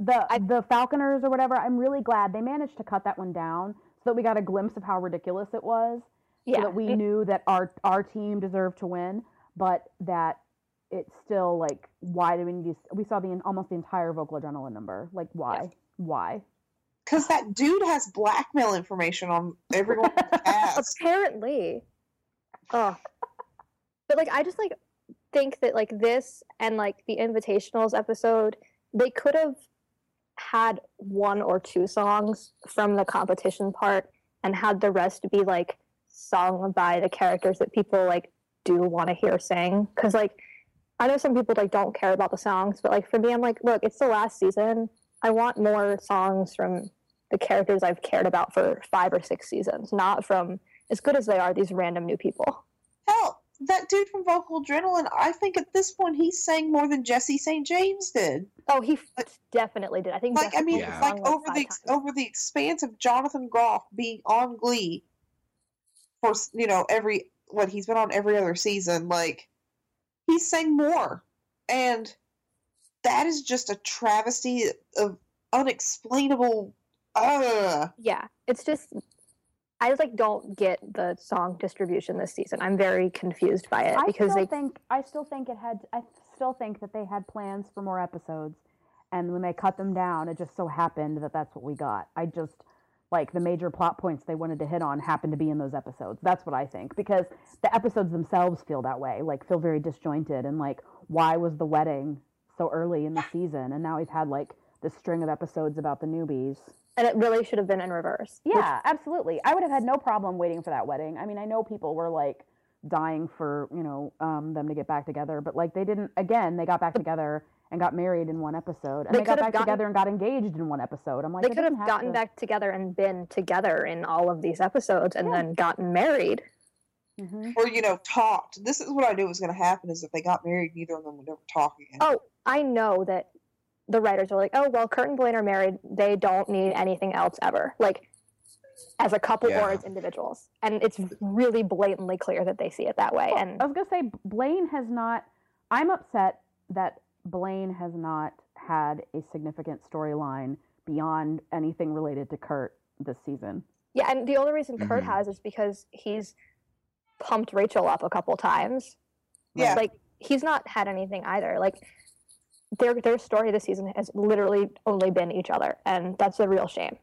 Speaker 11: the the Falconers or whatever. I'm really glad they managed to cut that one down so that we got a glimpse of how ridiculous it was.
Speaker 13: Yeah.
Speaker 11: So that we knew that our our team deserved to win, but that it's still like, why do we need to? We saw the almost the entire vocal adrenaline number. Like, why? Why?
Speaker 12: Because that dude has blackmail information on everyone in the cast.
Speaker 13: Apparently. Oh. But like I just like think that like this and like the invitationals episode, they could have had one or two songs from the competition part and had the rest be like sung by the characters that people like do want to hear sing. Cause like I know some people like don't care about the songs, but like for me I'm like, look, it's the last season. I want more songs from the characters I've cared about for five or six seasons, not from as good as they are, these random new people.
Speaker 12: Hell, that dude from Vocal Adrenaline, I think at this point he sang more than Jesse St. James did.
Speaker 13: Oh, he definitely did. I think
Speaker 12: Like I mean,
Speaker 13: Jessica
Speaker 12: like over the
Speaker 13: times.
Speaker 12: over the expanse of Jonathan Groff being on Glee for you know every what he's been on every other season, like he sang more, and that is just a travesty of unexplainable. Uh,
Speaker 13: yeah, it's just I like don't get the song distribution this season. I'm very confused by it
Speaker 11: I
Speaker 13: because
Speaker 11: still
Speaker 13: they
Speaker 11: think I still think it had I still think that they had plans for more episodes, and when they cut them down, it just so happened that that's what we got. I just like the major plot points they wanted to hit on happened to be in those episodes. That's what I think because the episodes themselves feel that way, like feel very disjointed and like why was the wedding so early in the season and now we've had like this string of episodes about the newbies.
Speaker 13: And it really should have been in reverse.
Speaker 11: Yeah, absolutely. I would have had no problem waiting for that wedding. I mean, I know people were like dying for, you know, um, them to get back together, but like they didn't again, they got back together and got married in one episode and
Speaker 13: They
Speaker 11: they, got
Speaker 13: could have
Speaker 11: back
Speaker 13: gotten-
Speaker 11: together and got engaged in one episode. I'm like
Speaker 13: they could have gotten
Speaker 11: to-
Speaker 13: back together and been together in all of these episodes and then gotten married.
Speaker 11: Mhm.
Speaker 12: Or you know, talked. This is what I knew was going to happen: is if they got married, neither of them would ever talk again.
Speaker 13: Oh, I know that the writers are like, oh, well, Kurt and Blaine are married. They don't need anything else ever. Like, as a couple
Speaker 4: Yeah.
Speaker 13: or as individuals. And it's really blatantly clear that they see it that way.
Speaker 11: Well,
Speaker 13: And
Speaker 11: I was gonna say Blaine has not. I'm upset that Blaine has not had a significant storyline beyond anything related to Kurt this season.
Speaker 13: yeah, and the only reason Kurt
Speaker 4: Mhm.
Speaker 13: has is because he's pumped Rachel up a couple times.
Speaker 12: Yeah.
Speaker 13: Like, he's not had anything either. Like, their their story this season has literally only been each other, and that's a real shame.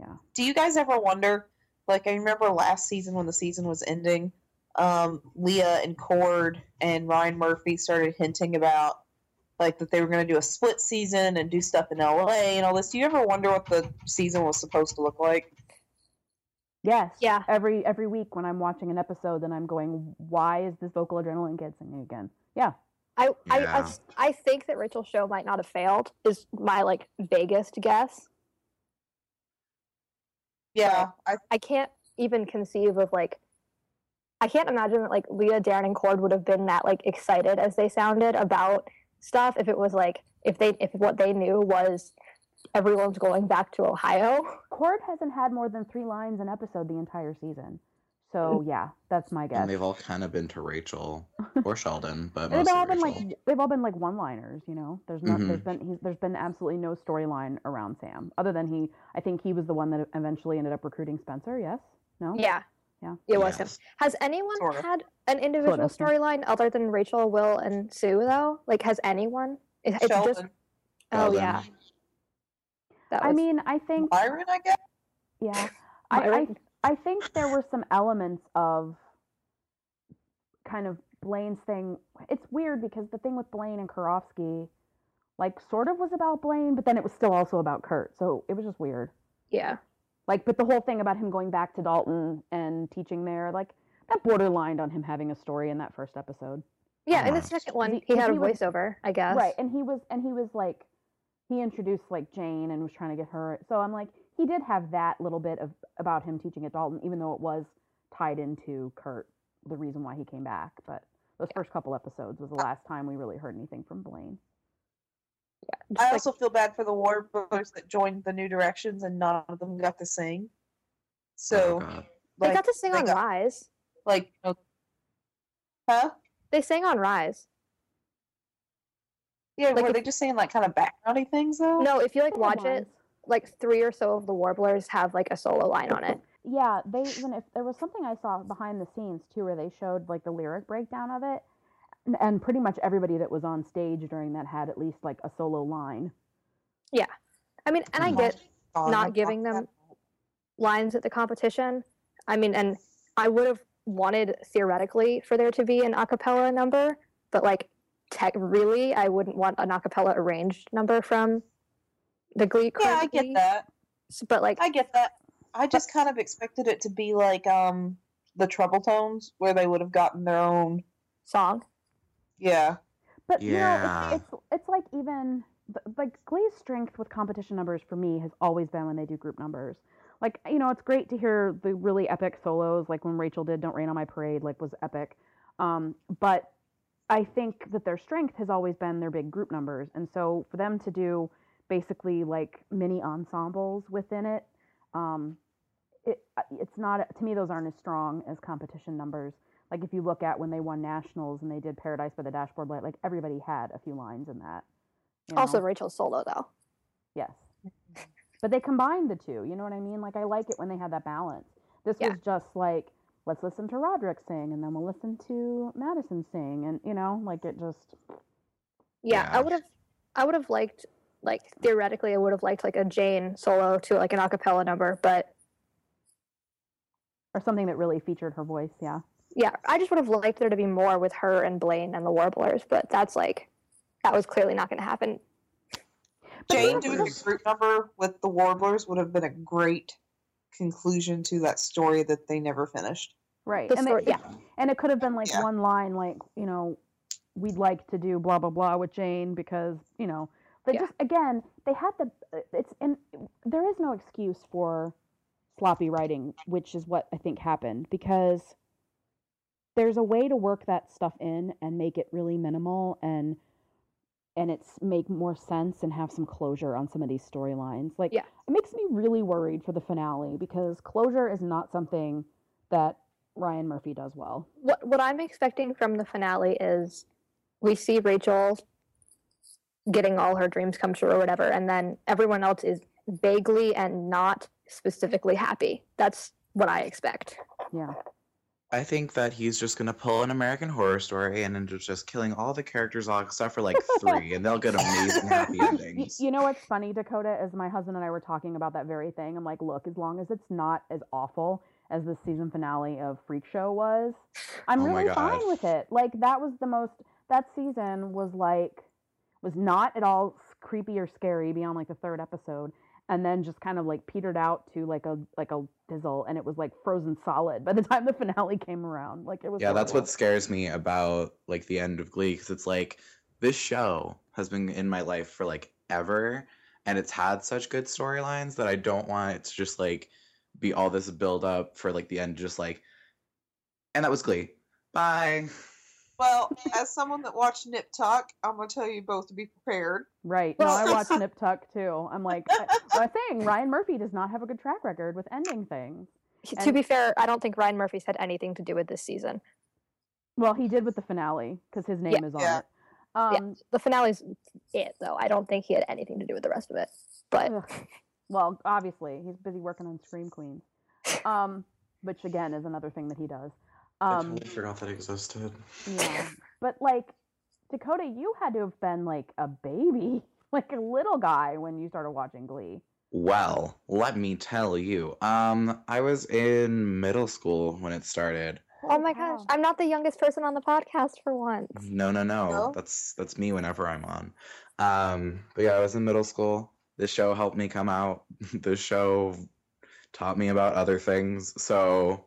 Speaker 13: Yeah.
Speaker 12: Do you guys ever wonder? Like, I remember last season when the season was ending, um, Lea and Chord and Ryan Murphy started hinting about like that they were going to do a split season and do stuff in LA and all this. Do you ever wonder what the season was supposed to look like?
Speaker 11: Yes.
Speaker 13: Yeah.
Speaker 11: Every every week when I'm watching an episode, then I'm going, "Why is this vocal adrenaline kid singing again?" Yeah.
Speaker 13: I, I, I
Speaker 4: Yeah.
Speaker 13: s- I think that Rachel's show might not have failed. Is my like vaguest guess.
Speaker 12: Yeah, I
Speaker 13: I can't even conceive of like. I can't imagine that like Lea, Darren, and Chord would have been that like excited as they sounded about stuff if it was like if they if what they knew was everyone's going back to Ohio.
Speaker 11: Chord hasn't had more than three lines an episode the entire season. So yeah, that's my guess.
Speaker 4: And they've all kind of been to Rachel <laughs> or Sheldon, but
Speaker 11: They've all been
Speaker 4: Rachel.
Speaker 11: like they've all been like one-liners, you know. There's not there's
Speaker 4: Mhm.
Speaker 11: been he's, there's been absolutely no storyline around Sam other than he I think he was the one that eventually ended up recruiting Spencer. Yes, no,
Speaker 13: Yeah,
Speaker 11: yeah.
Speaker 13: it was him. Has anyone
Speaker 12: Sort of.
Speaker 13: had an individual
Speaker 11: of,
Speaker 13: storyline other than Rachel, Will, and Sue though? Like, has anyone? It- It's
Speaker 12: Sheldon,
Speaker 13: just oh yeah. That
Speaker 11: I mean, I think
Speaker 12: Byron, I guess.
Speaker 11: yeah, <laughs> I, I
Speaker 13: Myron?
Speaker 11: I think there were some elements of kind of Blaine's thing. It's weird because the thing with Blaine and Karofsky, like, sort of was about Blaine, but then it was still also about Kurt. So it was just weird.
Speaker 13: yeah.
Speaker 11: Like, but the whole thing about him going back to Dalton and teaching there, like, that borderlined on him having a story in that first episode.
Speaker 13: Yeah, in the
Speaker 4: Uh-huh.
Speaker 13: second one,
Speaker 11: he-
Speaker 13: he had a
Speaker 11: he was-
Speaker 13: voiceover, I guess.
Speaker 11: Right, and he was and he was like he introduced like Jane and was trying to get her. So I'm like he did have that little bit of about him teaching at Dalton, even though it was tied into Kurt, the reason why he came back. But those first couple episodes was the uh, last time we really heard anything from Blaine.
Speaker 13: Yeah,
Speaker 12: I
Speaker 13: like-
Speaker 12: also feel bad for the Warblers that joined the New Directions and none of them got to sing. So,
Speaker 4: Oh, God.
Speaker 13: they got to sing on
Speaker 12: got-
Speaker 13: Rise.
Speaker 12: like, you know- huh?
Speaker 13: They sang on Rise.
Speaker 12: Yeah,
Speaker 13: Like
Speaker 12: were
Speaker 13: if-
Speaker 12: they just saying like kind of backgroundy things though?
Speaker 13: No, if you like watch it,
Speaker 11: lines.
Speaker 13: Like three or so of the Warblers have like a solo line on it.
Speaker 11: Yeah, they even if there was something I saw behind the scenes too, where they showed like the lyric breakdown of it, and, and pretty much everybody that was on stage during that had at least like a solo line.
Speaker 13: Yeah, I mean, and I get not giving them lines at the competition. I mean, and I would have wanted theoretically for there to be an a cappella number, but like tech really, I wouldn't want an a cappella arranged number from the Glee.
Speaker 12: Yeah, I get that.
Speaker 13: But like,
Speaker 12: I get that. I just kind of expected it to be like um the Troubletones where they would have gotten their own.
Speaker 13: song.
Speaker 12: Yeah.
Speaker 11: But you know,
Speaker 4: Yeah.
Speaker 11: it's, it's it's like even th- like Glee's strength with competition numbers for me has always been when they do group numbers. Like you know, it's great to hear the really epic solos, like when Rachel did "Don't Rain on My Parade," like was epic. Um, but I think that their strength has always been their big group numbers, and so for them to do basically like mini ensembles within it, um, it uh, it's not to me those aren't as strong as competition numbers like if you look at when they won nationals and they did paradise by the dashboard light like everybody had a few lines in that you
Speaker 13: Also. Rachel's solo though.
Speaker 11: yes but they combined the two you know what i mean like i like it when they had that balance this
Speaker 13: Yeah.
Speaker 11: was just like let's listen to roderick sing and then we'll listen to madison sing and you know like it just
Speaker 13: Yeah, I would have, I would have liked like theoretically, I would have liked like a Jane solo to like an acapella number, but
Speaker 11: or something that really featured her voice. Yeah.
Speaker 13: Yeah, I just would have liked there to be more with her and Blaine and the Warblers, but that's like that was clearly not going to happen.
Speaker 12: Jane doing a group number with the Warblers would have been a great conclusion to that story that they never finished.
Speaker 11: Right.
Speaker 13: The
Speaker 11: and
Speaker 13: story-
Speaker 11: it, yeah. And it could have been like
Speaker 12: Yeah.
Speaker 11: one line, like you know, we'd like to do blah blah blah with Jane because you know, they
Speaker 13: Yeah.
Speaker 11: just again they had the uh, it's and there is no excuse for sloppy writing, which is what I think happened because there's a way to work that stuff in and make it really minimal and and it's make more sense and have some closure on some of these storylines. Like
Speaker 13: Yeah.
Speaker 11: it makes me really worried for the finale because closure is not something that Ryan Murphy does well.
Speaker 13: What what I'm expecting from the finale is we see Rachel getting all her dreams come true or whatever, and then everyone else is vaguely and not specifically happy. That's what I expect.
Speaker 11: Yeah.
Speaker 4: I think that he's just gonna pull an American Horror Story and then just killing all the characters off except for like <laughs> three, and they'll get amazing happy endings.
Speaker 11: You know what's funny, Dakota, is my husband and I were talking about that very thing. I'm like, look, as long as it's not as awful as the season finale of Freak Show was, I'm
Speaker 4: Oh
Speaker 11: really fine with it. Like that was the most that season was like was not at all creepy or scary beyond like the third episode and then just kind of like petered out to like a like a dizzle and it was like frozen solid by the <laughs> time the finale came around. Like it was
Speaker 4: Yeah, that's what scares me about like the end of Glee because it's like this show has been in my life for like ever, and it's had such good storylines that I don't want it to just like be all this build up for like the end, just like, and that was Glee. Bye.
Speaker 12: Well, as someone that watched Nip Tuck, I'm gonna tell you both to be prepared.
Speaker 11: Right. No, I watched Nip Tuck too. I'm like, I, I'm saying Ryan Murphy does not have a good track record with ending things.
Speaker 13: to be fair, I don't think Ryan Murphy's had anything to do with this season.
Speaker 11: Well, he did with the finale because his name
Speaker 13: Yeah.
Speaker 11: is on
Speaker 12: Yeah.
Speaker 11: it. Um,
Speaker 13: The finale's it though. I don't think he had anything to do with the rest of it. But
Speaker 11: ugh. well, obviously, he's busy working on Scream Queens, um, which again is another thing that he does.
Speaker 4: I
Speaker 11: Um,
Speaker 4: totally forgot that existed.
Speaker 11: yeah, <laughs> but like Dakota, you had to have been like a baby, <laughs> like a little guy when you started watching Glee.
Speaker 4: Well, let me tell you. Um, I was in middle school when it started.
Speaker 13: oh my gosh, I'm not the youngest person on the podcast for once.
Speaker 4: No, no, no.
Speaker 12: No?
Speaker 4: That's that's me whenever I'm on. Um, but yeah, I was in middle school. This show helped me come out. <laughs> this show taught me about other things. So k-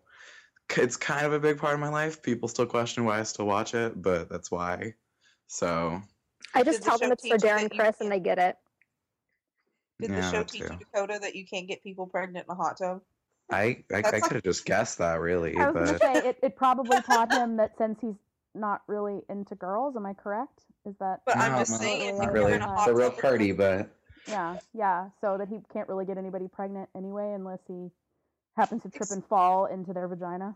Speaker 4: it's kind of a big part of my life. People still question why I still watch it, but that's why. So
Speaker 13: I
Speaker 12: Did
Speaker 13: just
Speaker 12: the
Speaker 13: tell them it's for
Speaker 12: teach
Speaker 13: Darren Criss and they get it.
Speaker 12: Did the show teach you. Dakota, that you can't get people pregnant in a hot tub?
Speaker 4: I I, I could have just guessed that really,
Speaker 11: I was
Speaker 4: but
Speaker 11: gonna say it, it probably <laughs> taught him that since he's not really into girls. Am I correct? Is that
Speaker 12: But I'm just
Speaker 4: no,
Speaker 12: saying,
Speaker 11: not
Speaker 12: if
Speaker 4: really.
Speaker 12: in
Speaker 4: It's a real
Speaker 12: tub,
Speaker 4: party, but
Speaker 11: Yeah, yeah. So that he can't really get anybody pregnant anyway unless he happens to trip
Speaker 12: Ex-
Speaker 11: and fall into their vagina.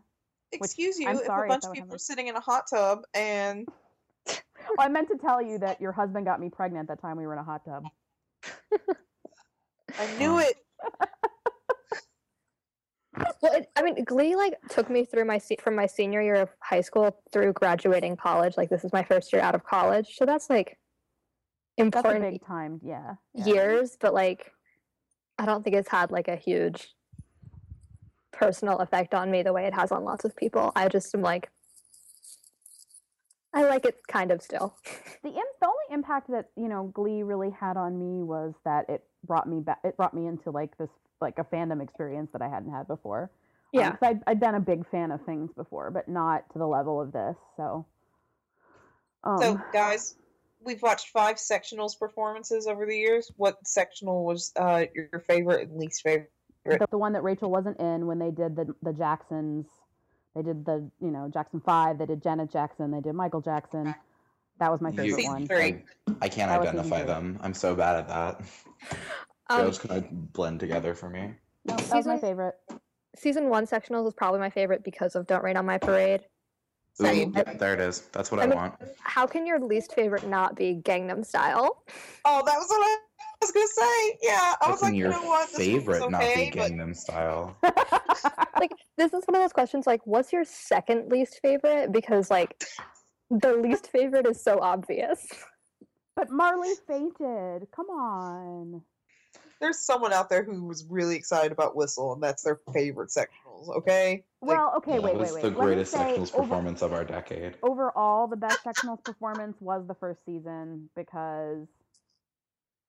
Speaker 12: excuse you,
Speaker 11: I'm
Speaker 12: if
Speaker 11: sorry
Speaker 12: a bunch
Speaker 11: that
Speaker 12: of people are sitting in a hot tub and <laughs>
Speaker 11: Oh, I meant to tell you that your husband got me pregnant that time we were in a hot tub.
Speaker 12: I knew it. <laughs>
Speaker 13: Well, it, I mean, Glee like took me through my se- from my senior year of high school through graduating college. Like this is my first year out of college, so that's like
Speaker 11: That's a
Speaker 13: important
Speaker 11: big time, yeah. yeah.
Speaker 13: years. But like, I don't think it's had like a huge personal effect on me the way it has on lots of people. I just am like, I like it kind of still. <laughs>
Speaker 11: The, Im- the only impact that you know Glee really had on me was that it brought me back. It brought me into like this like a fandom experience that I hadn't had before. Um,
Speaker 13: Yeah.
Speaker 11: 'cause I'd, I'd been a big fan of things before, but not to the level of this. So. Um,
Speaker 12: So, guys, we've watched five sectionals performances over the years. What sectional was uh, your favorite and least favorite?
Speaker 11: The, the one that Rachel wasn't in when they did the the Jacksons. They did the you know Jackson Five. They did Janet Jackson. They did Michael Jackson. That was my favorite
Speaker 12: Season
Speaker 11: one.
Speaker 12: three.
Speaker 4: I, I can't
Speaker 11: That
Speaker 4: identify them. I'm so bad at that. <laughs>
Speaker 13: Um,
Speaker 4: Shows kind of blend together for me.
Speaker 11: No, that was my favorite.
Speaker 13: season one sectionals was probably my favorite because of Don't Rain on My Parade.
Speaker 4: Ooh,
Speaker 12: Same.
Speaker 4: yep, there it is. That's what I,
Speaker 13: I mean-
Speaker 4: want.
Speaker 13: How can your least favorite not be Gangnam Style?
Speaker 12: Oh, that was what I was gonna say. Yeah, I
Speaker 4: How
Speaker 12: was
Speaker 4: can
Speaker 12: like, you
Speaker 4: your
Speaker 12: know what? This one was
Speaker 4: favorite not
Speaker 12: okay,
Speaker 4: be
Speaker 12: but
Speaker 4: Gangnam Style? <laughs>
Speaker 13: like this is one of those questions like what's your second least favorite because like the least favorite is so obvious
Speaker 11: But Marley fainted. Come on.
Speaker 12: There's someone out there who was really excited about Whistle, and that's their favorite sectionals. Okay. Like,
Speaker 11: Well, okay, wait,
Speaker 4: was
Speaker 11: wait, wait.
Speaker 4: the
Speaker 11: Let me
Speaker 4: greatest
Speaker 11: say
Speaker 4: sectionals
Speaker 11: over-
Speaker 4: performance of our decade.
Speaker 11: overall, the best sectionals performance was the first season because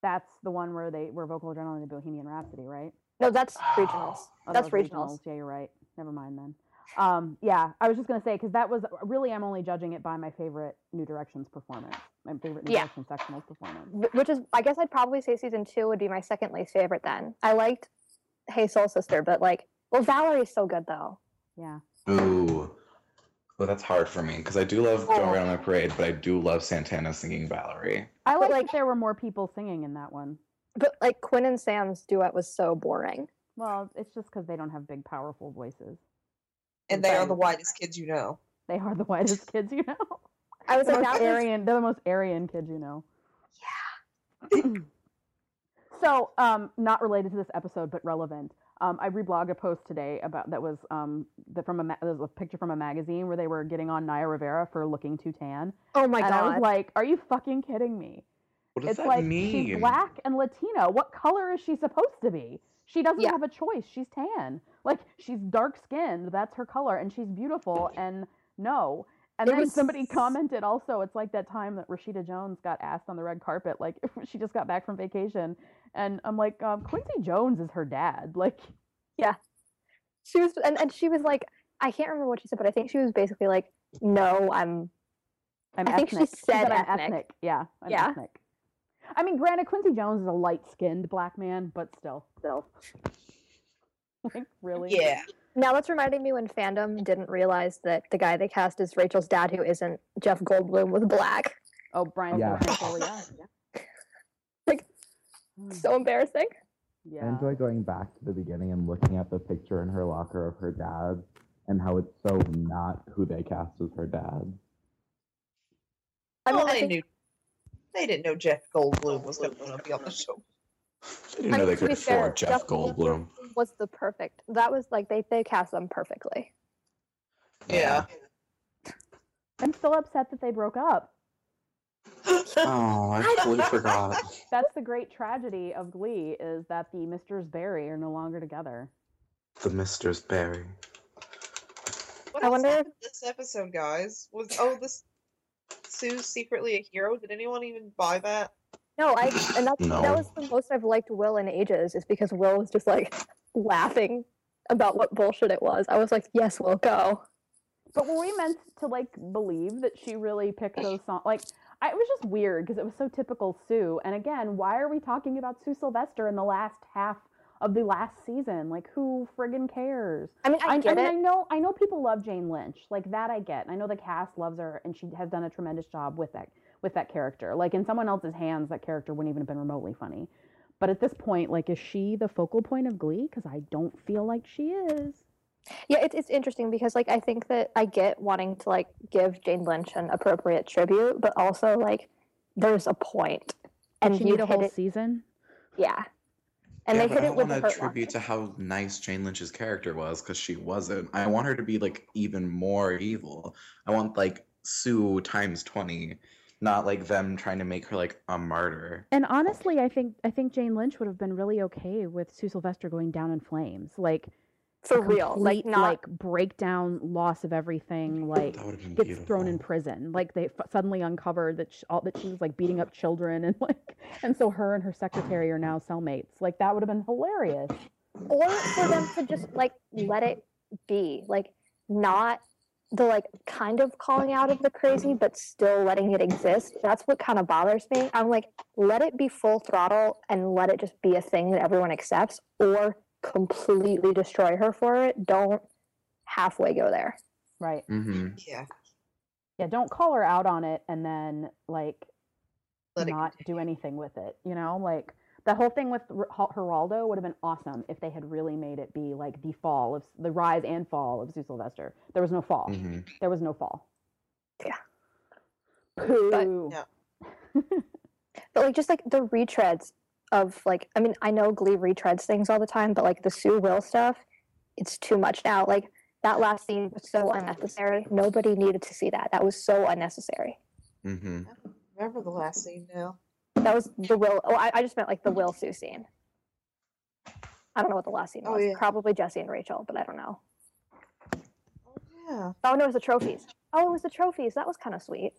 Speaker 11: that's the one where they were vocal adrenaline and Bohemian Rhapsody, right?
Speaker 13: No, that's regionals.
Speaker 11: Oh, that
Speaker 13: that's
Speaker 11: was
Speaker 13: regionals.
Speaker 11: Yeah, you're right. Never mind then. Um, yeah, I was just gonna say because that was really I'm only judging it by my favorite New Directions performance, my favorite
Speaker 13: Yeah.
Speaker 11: Directions sectionals performance.
Speaker 13: Which is, I guess I'd probably say season two would be my second least favorite then. I liked Hey Soul Sister, but like, well, Valerie's so good though.
Speaker 11: Yeah.
Speaker 4: Ooh. Well, that's hard for me because I do love
Speaker 13: Oh.
Speaker 4: Don't Rain on My Parade, but I do love Santana singing Valerie.
Speaker 11: I
Speaker 13: But,
Speaker 11: like,
Speaker 13: like-
Speaker 11: there were more people singing in that one.
Speaker 13: But like Quinn and Sam's duet was so boring.
Speaker 11: Well, it's just because they don't have big, powerful voices.
Speaker 12: and they are the whitest kids you know.
Speaker 11: They are the whitest kids you know.
Speaker 13: I was
Speaker 11: the
Speaker 13: like,
Speaker 11: most
Speaker 13: that was
Speaker 11: Aryan. They're the most Aryan kids you know. Yeah. <clears throat> so, um, not related to this episode, but relevant. Um, I reblogged a post today about that was um the, from a ma- there was a picture from a magazine where they were getting on Naya Rivera for looking too tan,
Speaker 13: oh my
Speaker 11: and I was
Speaker 13: god.
Speaker 11: like, "Are you fucking kidding me?"
Speaker 4: What does
Speaker 11: it's
Speaker 4: that
Speaker 11: like
Speaker 4: mean?
Speaker 11: she's black and Latino. What color is she supposed to be? She doesn't
Speaker 13: Yeah.
Speaker 11: have a choice. She's tan. Like she's dark skinned. That's her color, and she's beautiful. And no. And
Speaker 13: It
Speaker 11: then
Speaker 13: was
Speaker 11: somebody commented also. It's like that time that Rashida Jones got asked on the red carpet, like <laughs> she just got back from vacation, and I'm like, um, Quincy Jones is her dad. Like, <laughs> yeah.
Speaker 13: she was, and, and she was like, I can't remember what she said, but I think she was basically like, no, I'm.
Speaker 11: I'm
Speaker 13: I think she
Speaker 11: ethnic.
Speaker 13: said
Speaker 11: I'm
Speaker 13: ethnic.
Speaker 11: Yeah, I'm
Speaker 13: Yeah.
Speaker 11: ethnic. I mean, granted, Quincy Jones is a light skinned black man, but still,
Speaker 13: Still.
Speaker 11: like, really?
Speaker 12: Yeah.
Speaker 13: Now that's reminding me when fandom didn't realize that the guy they cast is Rachel's dad, who isn't Jeff Goldblum, with black.
Speaker 11: Oh, Brian.
Speaker 5: Yeah.
Speaker 11: Fuller, yeah. <laughs>
Speaker 13: Like,
Speaker 11: Hmm.
Speaker 13: So embarrassing.
Speaker 11: Yeah.
Speaker 5: I enjoy going back to the beginning and looking at the picture in her locker of her dad and how it's so not who they cast as her dad.
Speaker 13: I mean,
Speaker 12: well,
Speaker 13: I
Speaker 12: they
Speaker 13: think-
Speaker 12: knew. They didn't know Jeff Goldblum was going to be on the show.
Speaker 4: I didn't
Speaker 13: I
Speaker 4: know
Speaker 13: mean,
Speaker 4: they could
Speaker 13: be fair,
Speaker 4: afford Jeff Goldblum.
Speaker 13: was the perfect. That was like they they cast them perfectly.
Speaker 12: Yeah. <laughs>
Speaker 11: I'm still upset that they broke up.
Speaker 4: Oh, I totally forgot. <laughs>
Speaker 11: That's the great tragedy of Glee is that the Misters Berry are no longer together.
Speaker 4: The Mister's Berry.
Speaker 12: What
Speaker 13: I wonder if-
Speaker 12: this episode, guys? Was oh this Sue's secretly a hero? Did anyone even buy that?
Speaker 13: No, I and that's
Speaker 4: No.
Speaker 13: that was the most I've liked Will in ages. Is because Will was just like laughing about what bullshit it was. I was like, yes, Will, go.
Speaker 11: But were we meant to like believe that she really picked those songs? Like, I, it was just weird because it was so typical Sue. And again, why are we talking about Sue Sylvester in the last half of the last season? Like, who friggin' cares?
Speaker 13: I mean, I,
Speaker 11: I, I mean,
Speaker 13: it.
Speaker 11: I know, I know people love Jane Lynch, like that. I get. And I know the cast loves her, and she has done a tremendous job with that, with that character. Like in someone else's hands, that character wouldn't even have been remotely funny. But at this point, like, is she the focal point of Glee? Because I don't feel like she is.
Speaker 13: Yeah, it's it's interesting because like I think that I get wanting to like give Jane Lynch an appropriate tribute, but also like there's a point, and
Speaker 11: she
Speaker 13: you
Speaker 11: need a whole
Speaker 13: it.
Speaker 11: season.
Speaker 13: Yeah, and
Speaker 4: yeah,
Speaker 13: they
Speaker 4: but
Speaker 13: hit
Speaker 4: I
Speaker 13: it with
Speaker 4: want
Speaker 13: the
Speaker 4: a tribute to how nice Jane Lynch's character was because she wasn't. I want her to be like even more evil. I want like Sue times twenty, not like them trying to make her like a martyr.
Speaker 11: And honestly, I think I think Jane Lynch would have been really okay with Sue Sylvester going down in flames, like
Speaker 13: for
Speaker 11: a
Speaker 13: real, like not
Speaker 11: like breakdown, loss of everything, like
Speaker 4: That would have been
Speaker 11: gets
Speaker 4: beautiful.
Speaker 11: thrown in prison. Like they f- suddenly uncovered that sh- all that she was like beating up children, and like <laughs> and so her and her secretary are now cellmates. Like that would have been hilarious.
Speaker 13: or for them to just like let it be like not the like kind of calling out of the crazy but still letting it exist that's what kind of bothers me i'm like let it be full throttle and let it just be a thing that everyone accepts or completely destroy her for it don't halfway go there
Speaker 11: Right.
Speaker 4: Mm-hmm.
Speaker 12: Yeah.
Speaker 11: Yeah. Don't call her out on it, and then like
Speaker 12: Let it
Speaker 11: not do anything with it. You know, like the whole thing with R- Geraldo would have been awesome if they had really made it be like the fall of the rise and fall of Sue Sylvester. There was no fall.
Speaker 4: Mm-hmm.
Speaker 11: There was no fall.
Speaker 13: Yeah.
Speaker 11: Pooh.
Speaker 12: yeah. <laughs>
Speaker 13: but like just like the retreads of like i mean i know glee retreads things all the time but like the sue will stuff it's too much now like that last scene was so unnecessary nobody needed to see that that was so unnecessary
Speaker 4: Mm-hmm.
Speaker 12: remember the last scene now.
Speaker 13: That was the Will. Oh, I, I just meant like the Will Sue scene. I don't know what the last scene
Speaker 12: Oh,
Speaker 13: was.
Speaker 12: yeah.
Speaker 13: Probably Jesse and Rachel, but I don't know.
Speaker 12: Oh, yeah.
Speaker 13: Oh no, it was the trophies. Oh, it was the trophies. That was kind of sweet.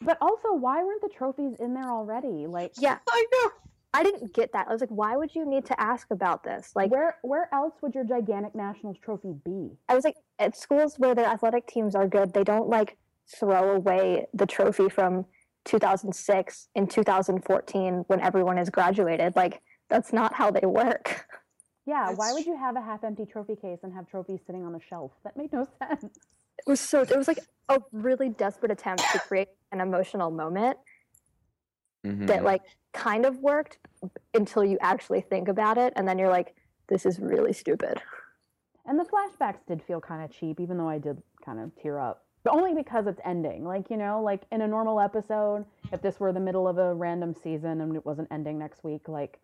Speaker 11: But also, why weren't the trophies in there already? Like,
Speaker 13: Yeah,
Speaker 12: I know.
Speaker 13: I didn't get that. I was like, why would you need to ask about this? Like,
Speaker 11: where where else would your gigantic nationals trophy be?
Speaker 13: I was like, at schools where their athletic teams are good, they don't like throw away the trophy from 2006 in 2014 when everyone has graduated. Like, that's not how they work. <laughs>
Speaker 11: Yeah, why would you have a half empty trophy case and have trophies sitting on a shelf? That made no <laughs> sense.
Speaker 13: It was so, it was like a really desperate attempt to create an emotional moment
Speaker 4: Mhm.
Speaker 13: that, like, kind of worked until you actually think about it. And then you're like, this is really stupid.
Speaker 11: And the flashbacks did feel kind of cheap, even though I did kind of tear up. But only because it's ending. Like, you know, like in a normal episode, if this were the middle of a random season and it wasn't ending next week, like,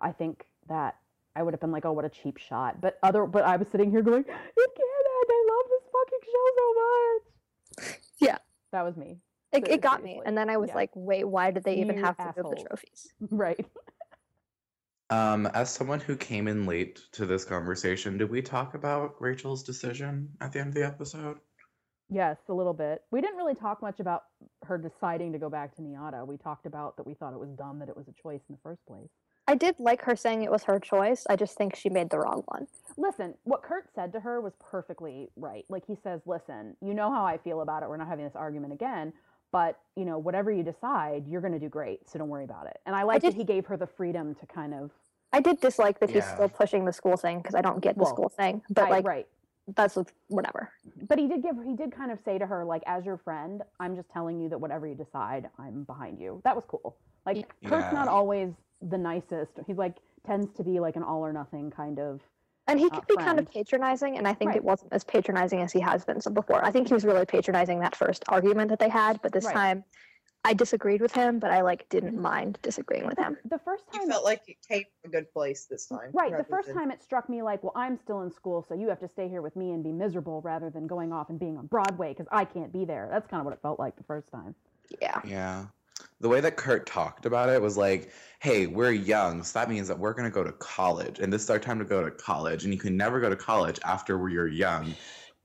Speaker 11: I think that I would have been like, oh, what a cheap shot. But other, but I was sitting here going, it can't end. I love this fucking show so much.
Speaker 13: Yeah.
Speaker 11: That was me.
Speaker 13: It, it got me. And then I was
Speaker 11: Yeah.
Speaker 13: like, wait, why did they even
Speaker 11: You
Speaker 13: have to move the trophies? <laughs>
Speaker 11: Right.
Speaker 4: Um, as someone who came in late to this conversation, did we talk about Rachel's decision at the end of the episode?
Speaker 11: Yes, a little bit. We didn't really talk much about her deciding to go back to NYADA. We talked about that we thought it was dumb that it was a choice in the first place.
Speaker 13: I did like her saying it was her choice. I just think she made the wrong one.
Speaker 11: Listen, what Kurt said to her was perfectly right. Like he says, "Listen, you know how I feel about it. We're not having this argument again, but you know, whatever you decide, you're going to do great. So don't worry about it." And I like that
Speaker 13: did-
Speaker 11: he gave her the freedom to kind of
Speaker 13: I did dislike that he's
Speaker 4: Yeah.
Speaker 13: still pushing the school thing because I don't get the
Speaker 11: Well,
Speaker 13: school thing. But
Speaker 11: right,
Speaker 13: like,
Speaker 11: right.
Speaker 13: That's whatever.
Speaker 11: But he did give he did kind of say to her like as your friend, I'm just telling you that whatever you decide, I'm behind you. That was cool. Like Kurt's not always the nicest. He's like tends to be like an all or nothing kind of
Speaker 13: And he
Speaker 11: uh,
Speaker 13: could be kind of patronizing, and I think
Speaker 11: Right.
Speaker 13: it wasn't as patronizing as he has been so before. I think he was really patronizing that first argument that they had, but this
Speaker 11: Right.
Speaker 13: time I disagreed with him, but I like didn't mind disagreeing with him.
Speaker 11: the first
Speaker 12: You
Speaker 11: time
Speaker 12: felt like it came from a good place this time.
Speaker 11: Right. The first
Speaker 12: than-
Speaker 11: time it struck me like, well, I'm still in school, so you have to stay here with me and be miserable rather than going off and being on Broadway because I can't be there. That's kind of what it felt like the first time.
Speaker 13: Yeah.
Speaker 4: Yeah. The way that Kurt talked about it was like, hey, we're young, so that means that we're going to go to college, and this is our time to go to college, and you can never go to college after you're young.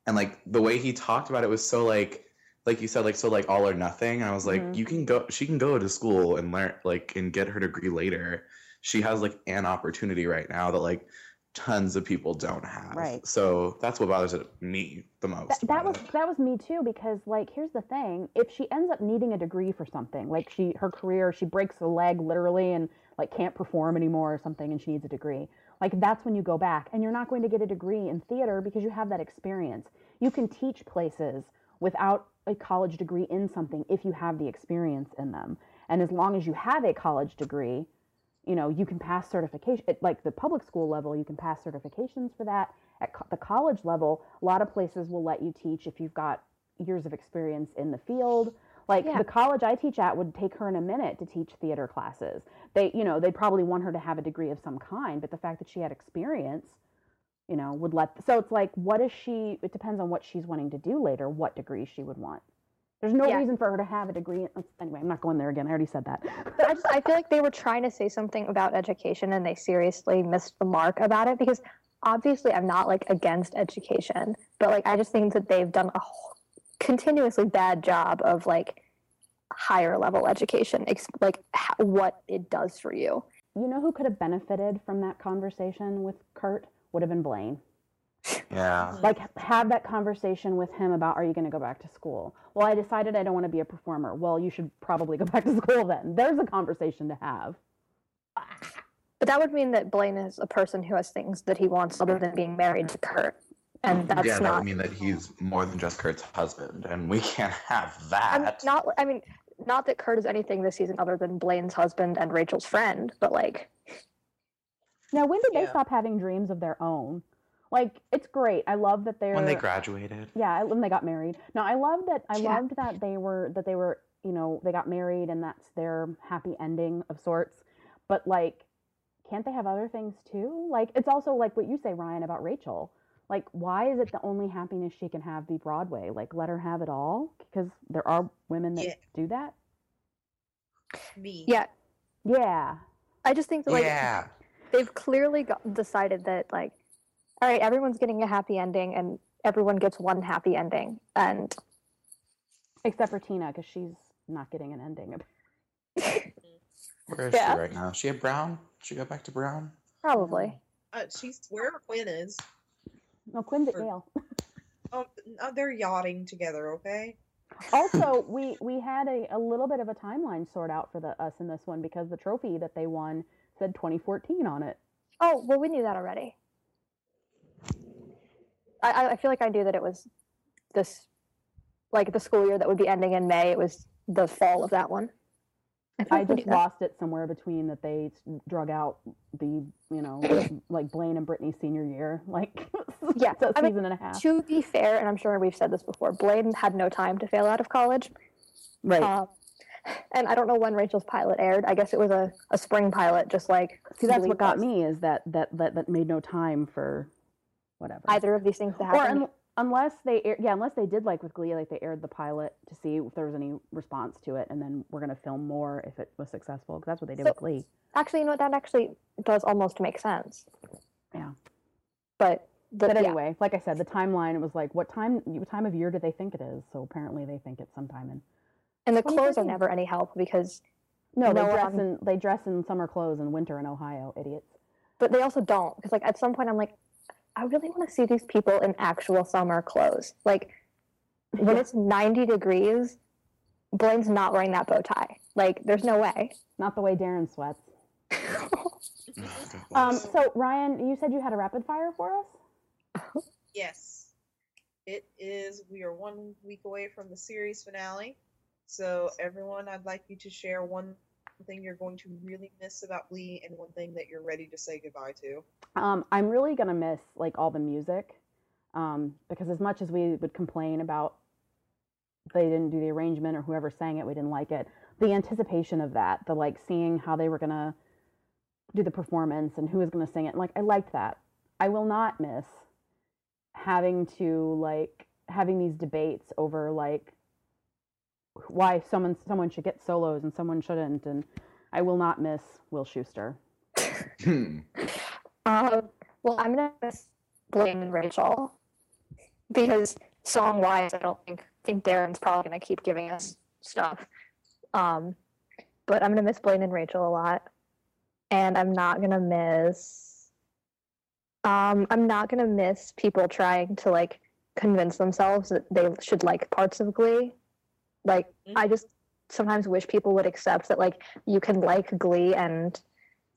Speaker 4: And like the way he talked about it was so like, like you said, like so like all or nothing. I was like,
Speaker 11: Mhm.
Speaker 4: you can go, she can go to school and learn, like, and get her degree later. She has like an opportunity right now that like tons of people don't have.
Speaker 11: Right.
Speaker 4: So that's what bothers me the most.
Speaker 11: That, that was
Speaker 4: it.
Speaker 11: that was me too because like here's the thing: if she ends up needing a degree for something, like she her career, she breaks a leg literally and like can't perform anymore or something, and she needs a degree. Like that's when you go back, and you're not going to get a degree in theater because you have that experience. You can teach places without a college degree in something if you have the experience in them, and as long as you have a college degree, you know you can pass certification at like the public school level you can pass certifications for that. At co- the college level a lot of places will let you teach if you've got years of experience in the field. Like
Speaker 13: Yeah.
Speaker 11: the college i teach at would take her in a minute to teach theater classes. They you know they'd probably want her to have a degree of some kind but the fact that she had experience you know would let so it's like what is she it depends on what she's wanting to do later what degree she would want there's no
Speaker 13: Yeah.
Speaker 11: reason for her to have a degree uh, anyway i'm not going there again i already said that <laughs>
Speaker 13: But I just I feel like they were trying to say something about education and they seriously missed the mark about it because obviously I'm not like against education, but like I just think that they've done a whole- continuously bad job of like higher level education, ex- like what it does for you.
Speaker 11: You know who could have benefited from that conversation with Kurt? Would have been Blaine.
Speaker 4: Yeah. Mm-hmm.
Speaker 11: Like, have that conversation with him about, are you going to go back to school? Well, I decided I don't want to be a performer. Well, you should probably go <laughs> back to school then. There's a conversation to have.
Speaker 13: But that would mean that Blaine is a person who has things that he wants other than being married to Kurt. And that's
Speaker 4: yeah, that
Speaker 13: not
Speaker 4: would mean that he's more than just Kurt's husband, and we can't have
Speaker 13: I'm
Speaker 4: that.
Speaker 13: not I mean not that Kurt is anything this season other than Blaine's husband and Rachel's friend, but like
Speaker 11: Now, when did they
Speaker 12: Yeah.
Speaker 11: stop having dreams of their own? Like, it's great. I love that they're
Speaker 4: when they graduated.
Speaker 11: Yeah, when they got married. No, I love that. I
Speaker 13: Yeah.
Speaker 11: loved that they were that they were you know they got married and that's their happy ending of sorts. But like, can't they have other things too? Like, it's also like what you say, Ryan, about Rachel. Like, why is it the only happiness she can have be Broadway? Like, let her have it all because there are women that
Speaker 12: Yeah.
Speaker 11: do that.
Speaker 12: Me.
Speaker 13: Yeah,
Speaker 11: Yeah.
Speaker 13: I just think that like
Speaker 4: yeah.
Speaker 13: They've clearly got, decided that like, all right, everyone's getting a happy ending, and everyone gets one happy ending, and
Speaker 11: Except for Tina, because she's not getting an ending. <laughs>
Speaker 4: Where is
Speaker 13: Yeah.
Speaker 4: she right now? She at Brown? She go back to Brown?
Speaker 13: probably.
Speaker 12: Uh, she's wherever Quinn is.
Speaker 11: No, Quinn's at
Speaker 12: Or-
Speaker 11: Yale. <laughs>
Speaker 12: Oh, uh, they're yachting together. Okay.
Speaker 11: also, we we had a, a little bit of a timeline sort out for the us in this one because the trophy that they won said 2014 on it.
Speaker 13: Oh well, we knew that already. I I- feel like I knew that it was this, like the school year that would be ending in May. It was the fall of that one. I,
Speaker 11: I <laughs>
Speaker 13: like
Speaker 11: just lost it somewhere between that they drug out the you know <coughs> like Blaine and Brittany senior year, like <laughs>
Speaker 13: Yeah,
Speaker 11: a
Speaker 13: I mean,
Speaker 11: season and a half.
Speaker 13: To be fair, and I'm sure we've said this before, Blaine had no time to fail out of college.
Speaker 11: Right.
Speaker 13: Um, and I don't know when Rachel's pilot aired. I guess it was a, a spring pilot, just like
Speaker 11: See, that's what got
Speaker 13: was.
Speaker 11: me is that that that that made no time for whatever.
Speaker 13: either of these things to
Speaker 11: or
Speaker 13: happen.
Speaker 11: un- unless they air, yeah unless they did like with glee like they aired the pilot to see if there was any response to it and then we're going to film more if it was successful because that's what they did
Speaker 13: So-
Speaker 11: with glee
Speaker 13: Actually, you know what? That actually does almost make sense.
Speaker 11: Yeah.
Speaker 13: But the,
Speaker 11: but
Speaker 13: yeah.
Speaker 11: anyway like i said the timeline it was like what time what time of year do they think it is so apparently they think it's sometime in
Speaker 13: and the clothes are never any help because
Speaker 11: no they
Speaker 13: No
Speaker 11: dress
Speaker 13: one-
Speaker 11: in they dress in summer clothes in winter in ohio idiots
Speaker 13: but they also don't because like at some point I'm like, I really want to see these people in actual summer clothes. Like when it's 90 degrees, Blaine's not wearing that bow tie. Like there's no way.
Speaker 11: not the way darren sweats <laughs> um so ryan you said you had a rapid fire for us
Speaker 12: Yes. It is. We are one week away from the series finale. So, everyone, I'd like you to share one thing you're going to really miss about Glee and one thing that you're ready to say goodbye to.
Speaker 11: Um, I'm really gonna miss like all the music, um, because as much as we would complain about they didn't do the arrangement or whoever sang it, we didn't like it. The anticipation of that, the like seeing how they were gonna do the performance and who was gonna sing it, like I liked that. I will not miss having to like having these debates over like why someone someone should get solos and someone shouldn't, and I will not miss Will Schuester. <laughs>
Speaker 13: Um, well, I'm gonna miss Blaine and Rachel because song wise, I don't think think Darren's probably gonna keep giving us stuff. Um, but I'm gonna miss Blaine and Rachel a lot, and I'm not gonna miss. Um, I'm not gonna miss people trying to like convince themselves that they should like parts of Glee. Like, mm-hmm. I just sometimes wish people would accept that like you can like Glee and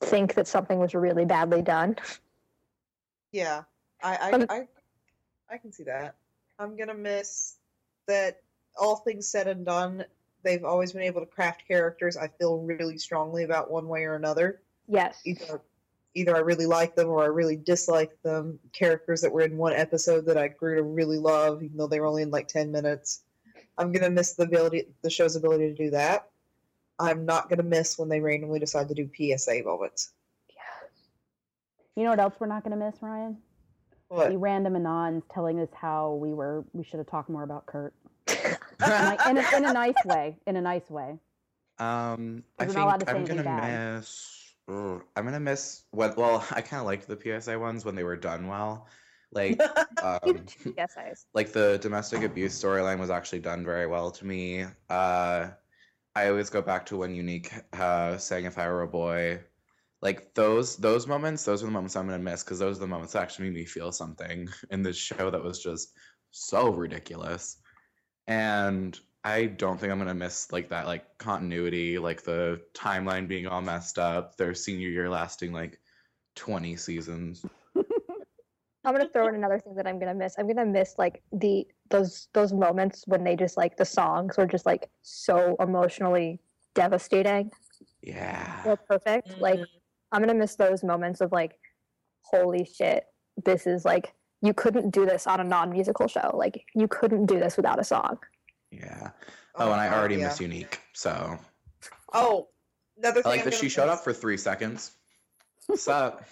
Speaker 13: think that something was really badly done.
Speaker 12: Yeah, I I, I, I can see that. I'm gonna miss that. All things said and done, they've always been able to craft characters. I feel really strongly about one way or another.
Speaker 13: Yes.
Speaker 12: Either, either I really like them or I really dislike them. Characters that were in one episode that I grew to really love, even though they were only in like ten minutes. I'm gonna miss the ability, the show's ability to do that. I'm not gonna miss when they randomly decide to do PSA moments.
Speaker 11: You know what else we're not going to miss, Ryan?
Speaker 12: What?
Speaker 11: The random anons telling us how we were we should have talked more about Kurt. <laughs> Like, in, a, in a nice way. In a nice way.
Speaker 4: Um, I think
Speaker 11: to
Speaker 4: I'm gonna
Speaker 11: bad.
Speaker 4: miss. ugh, I'm gonna miss what? Well, <laughs> I kind of liked the PSA ones when they were done well. Like, <laughs> um,
Speaker 13: essays.
Speaker 4: like the domestic abuse storyline was actually done very well to me. Uh, I always go back to when Unique uh, sang "If I Were a Boy." Like those those moments, those are the moments I'm gonna miss because those are the moments that actually made me feel something <laughs> in this show that was just so ridiculous. And I don't think I'm gonna miss like that like continuity, like the timeline being all messed up, their senior year lasting like 20 seasons.
Speaker 13: I'm gonna throw in another thing that I'm gonna miss. I'm gonna miss like the those those moments when they just like the songs were just like so emotionally devastating.
Speaker 4: Yeah.
Speaker 13: They're perfect. Mm-hmm. Like I'm gonna miss those moments of like, holy shit, this is like you couldn't do this on a non-musical show. Like you couldn't do this without a song.
Speaker 4: Yeah. Oh, oh and I already
Speaker 12: yeah.
Speaker 4: miss Unique, so
Speaker 12: Oh, another
Speaker 4: I like
Speaker 12: I'm
Speaker 4: that
Speaker 12: gonna
Speaker 4: she showed up for three seconds. <laughs> What's up?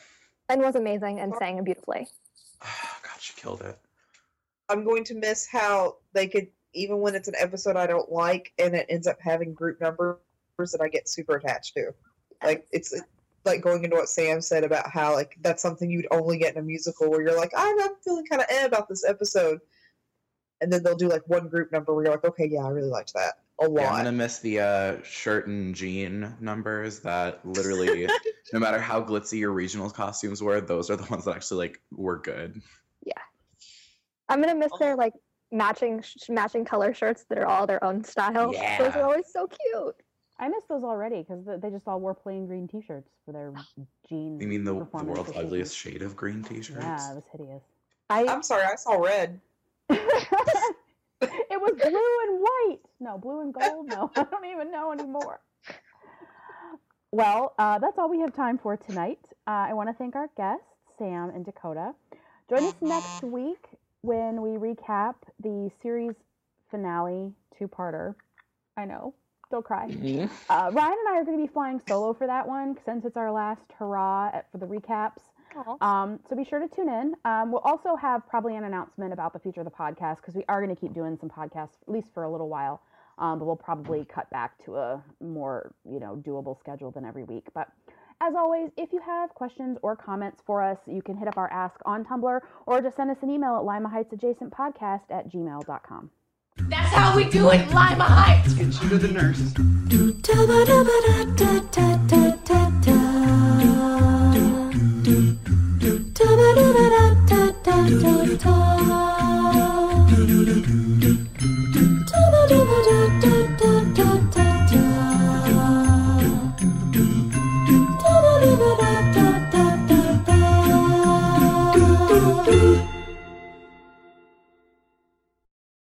Speaker 13: And was amazing and oh. sang beautifully.
Speaker 4: God, she killed it.
Speaker 12: I'm going to miss how they could, even when it's an episode I don't like and it ends up having group numbers, that I get super attached to. Like it's like going into what Sam said about how like that's something you'd only get in a musical where you're like, I'm, I'm feeling kind of eh about this episode, and then they'll do like one group number where you're like, okay, yeah, I really liked that a lot.
Speaker 4: Yeah, I'm gonna miss the uh, shirt and jean numbers that literally, <laughs> no matter how glitzy your regional costumes were, those are the ones that actually like were good.
Speaker 13: Yeah, I'm gonna miss their like matching sh- matching color shirts that are all their own style.
Speaker 4: Yeah.
Speaker 13: Those are always so cute.
Speaker 11: I miss those already because they just all wore plain green T-shirts for their jeans.
Speaker 4: You mean the, the world's
Speaker 11: occasions.
Speaker 4: ugliest shade of green t-shirts?
Speaker 11: Yeah, it was hideous.
Speaker 13: I
Speaker 12: I'm sorry, I saw red. <laughs> <laughs>
Speaker 11: It was blue and white. No, blue and gold. No, <laughs> I don't even know anymore. Well, uh, that's all we have time for tonight. Uh, I want to thank our guests, Sam and Dakota. Join us next week when we recap the series finale two-parter. I know, don't cry. Uh, Ryan and I are going to be flying solo for that one since it's our last hurrah at, for the recaps. Um, so be sure to tune in. Um, we'll also have probably an announcement about the future of the podcast because we are going to keep doing some podcasts at least for a little while. Um, but we'll probably cut back to a more you know doable schedule than every week. But as always, if you have questions or comments for us, you can hit up our Ask on Tumblr or just send us an email at Lima Heights Adjacent Podcast at gmail.com.
Speaker 3: That's how we do it, Lima Heights.
Speaker 2: Get you to the nurse.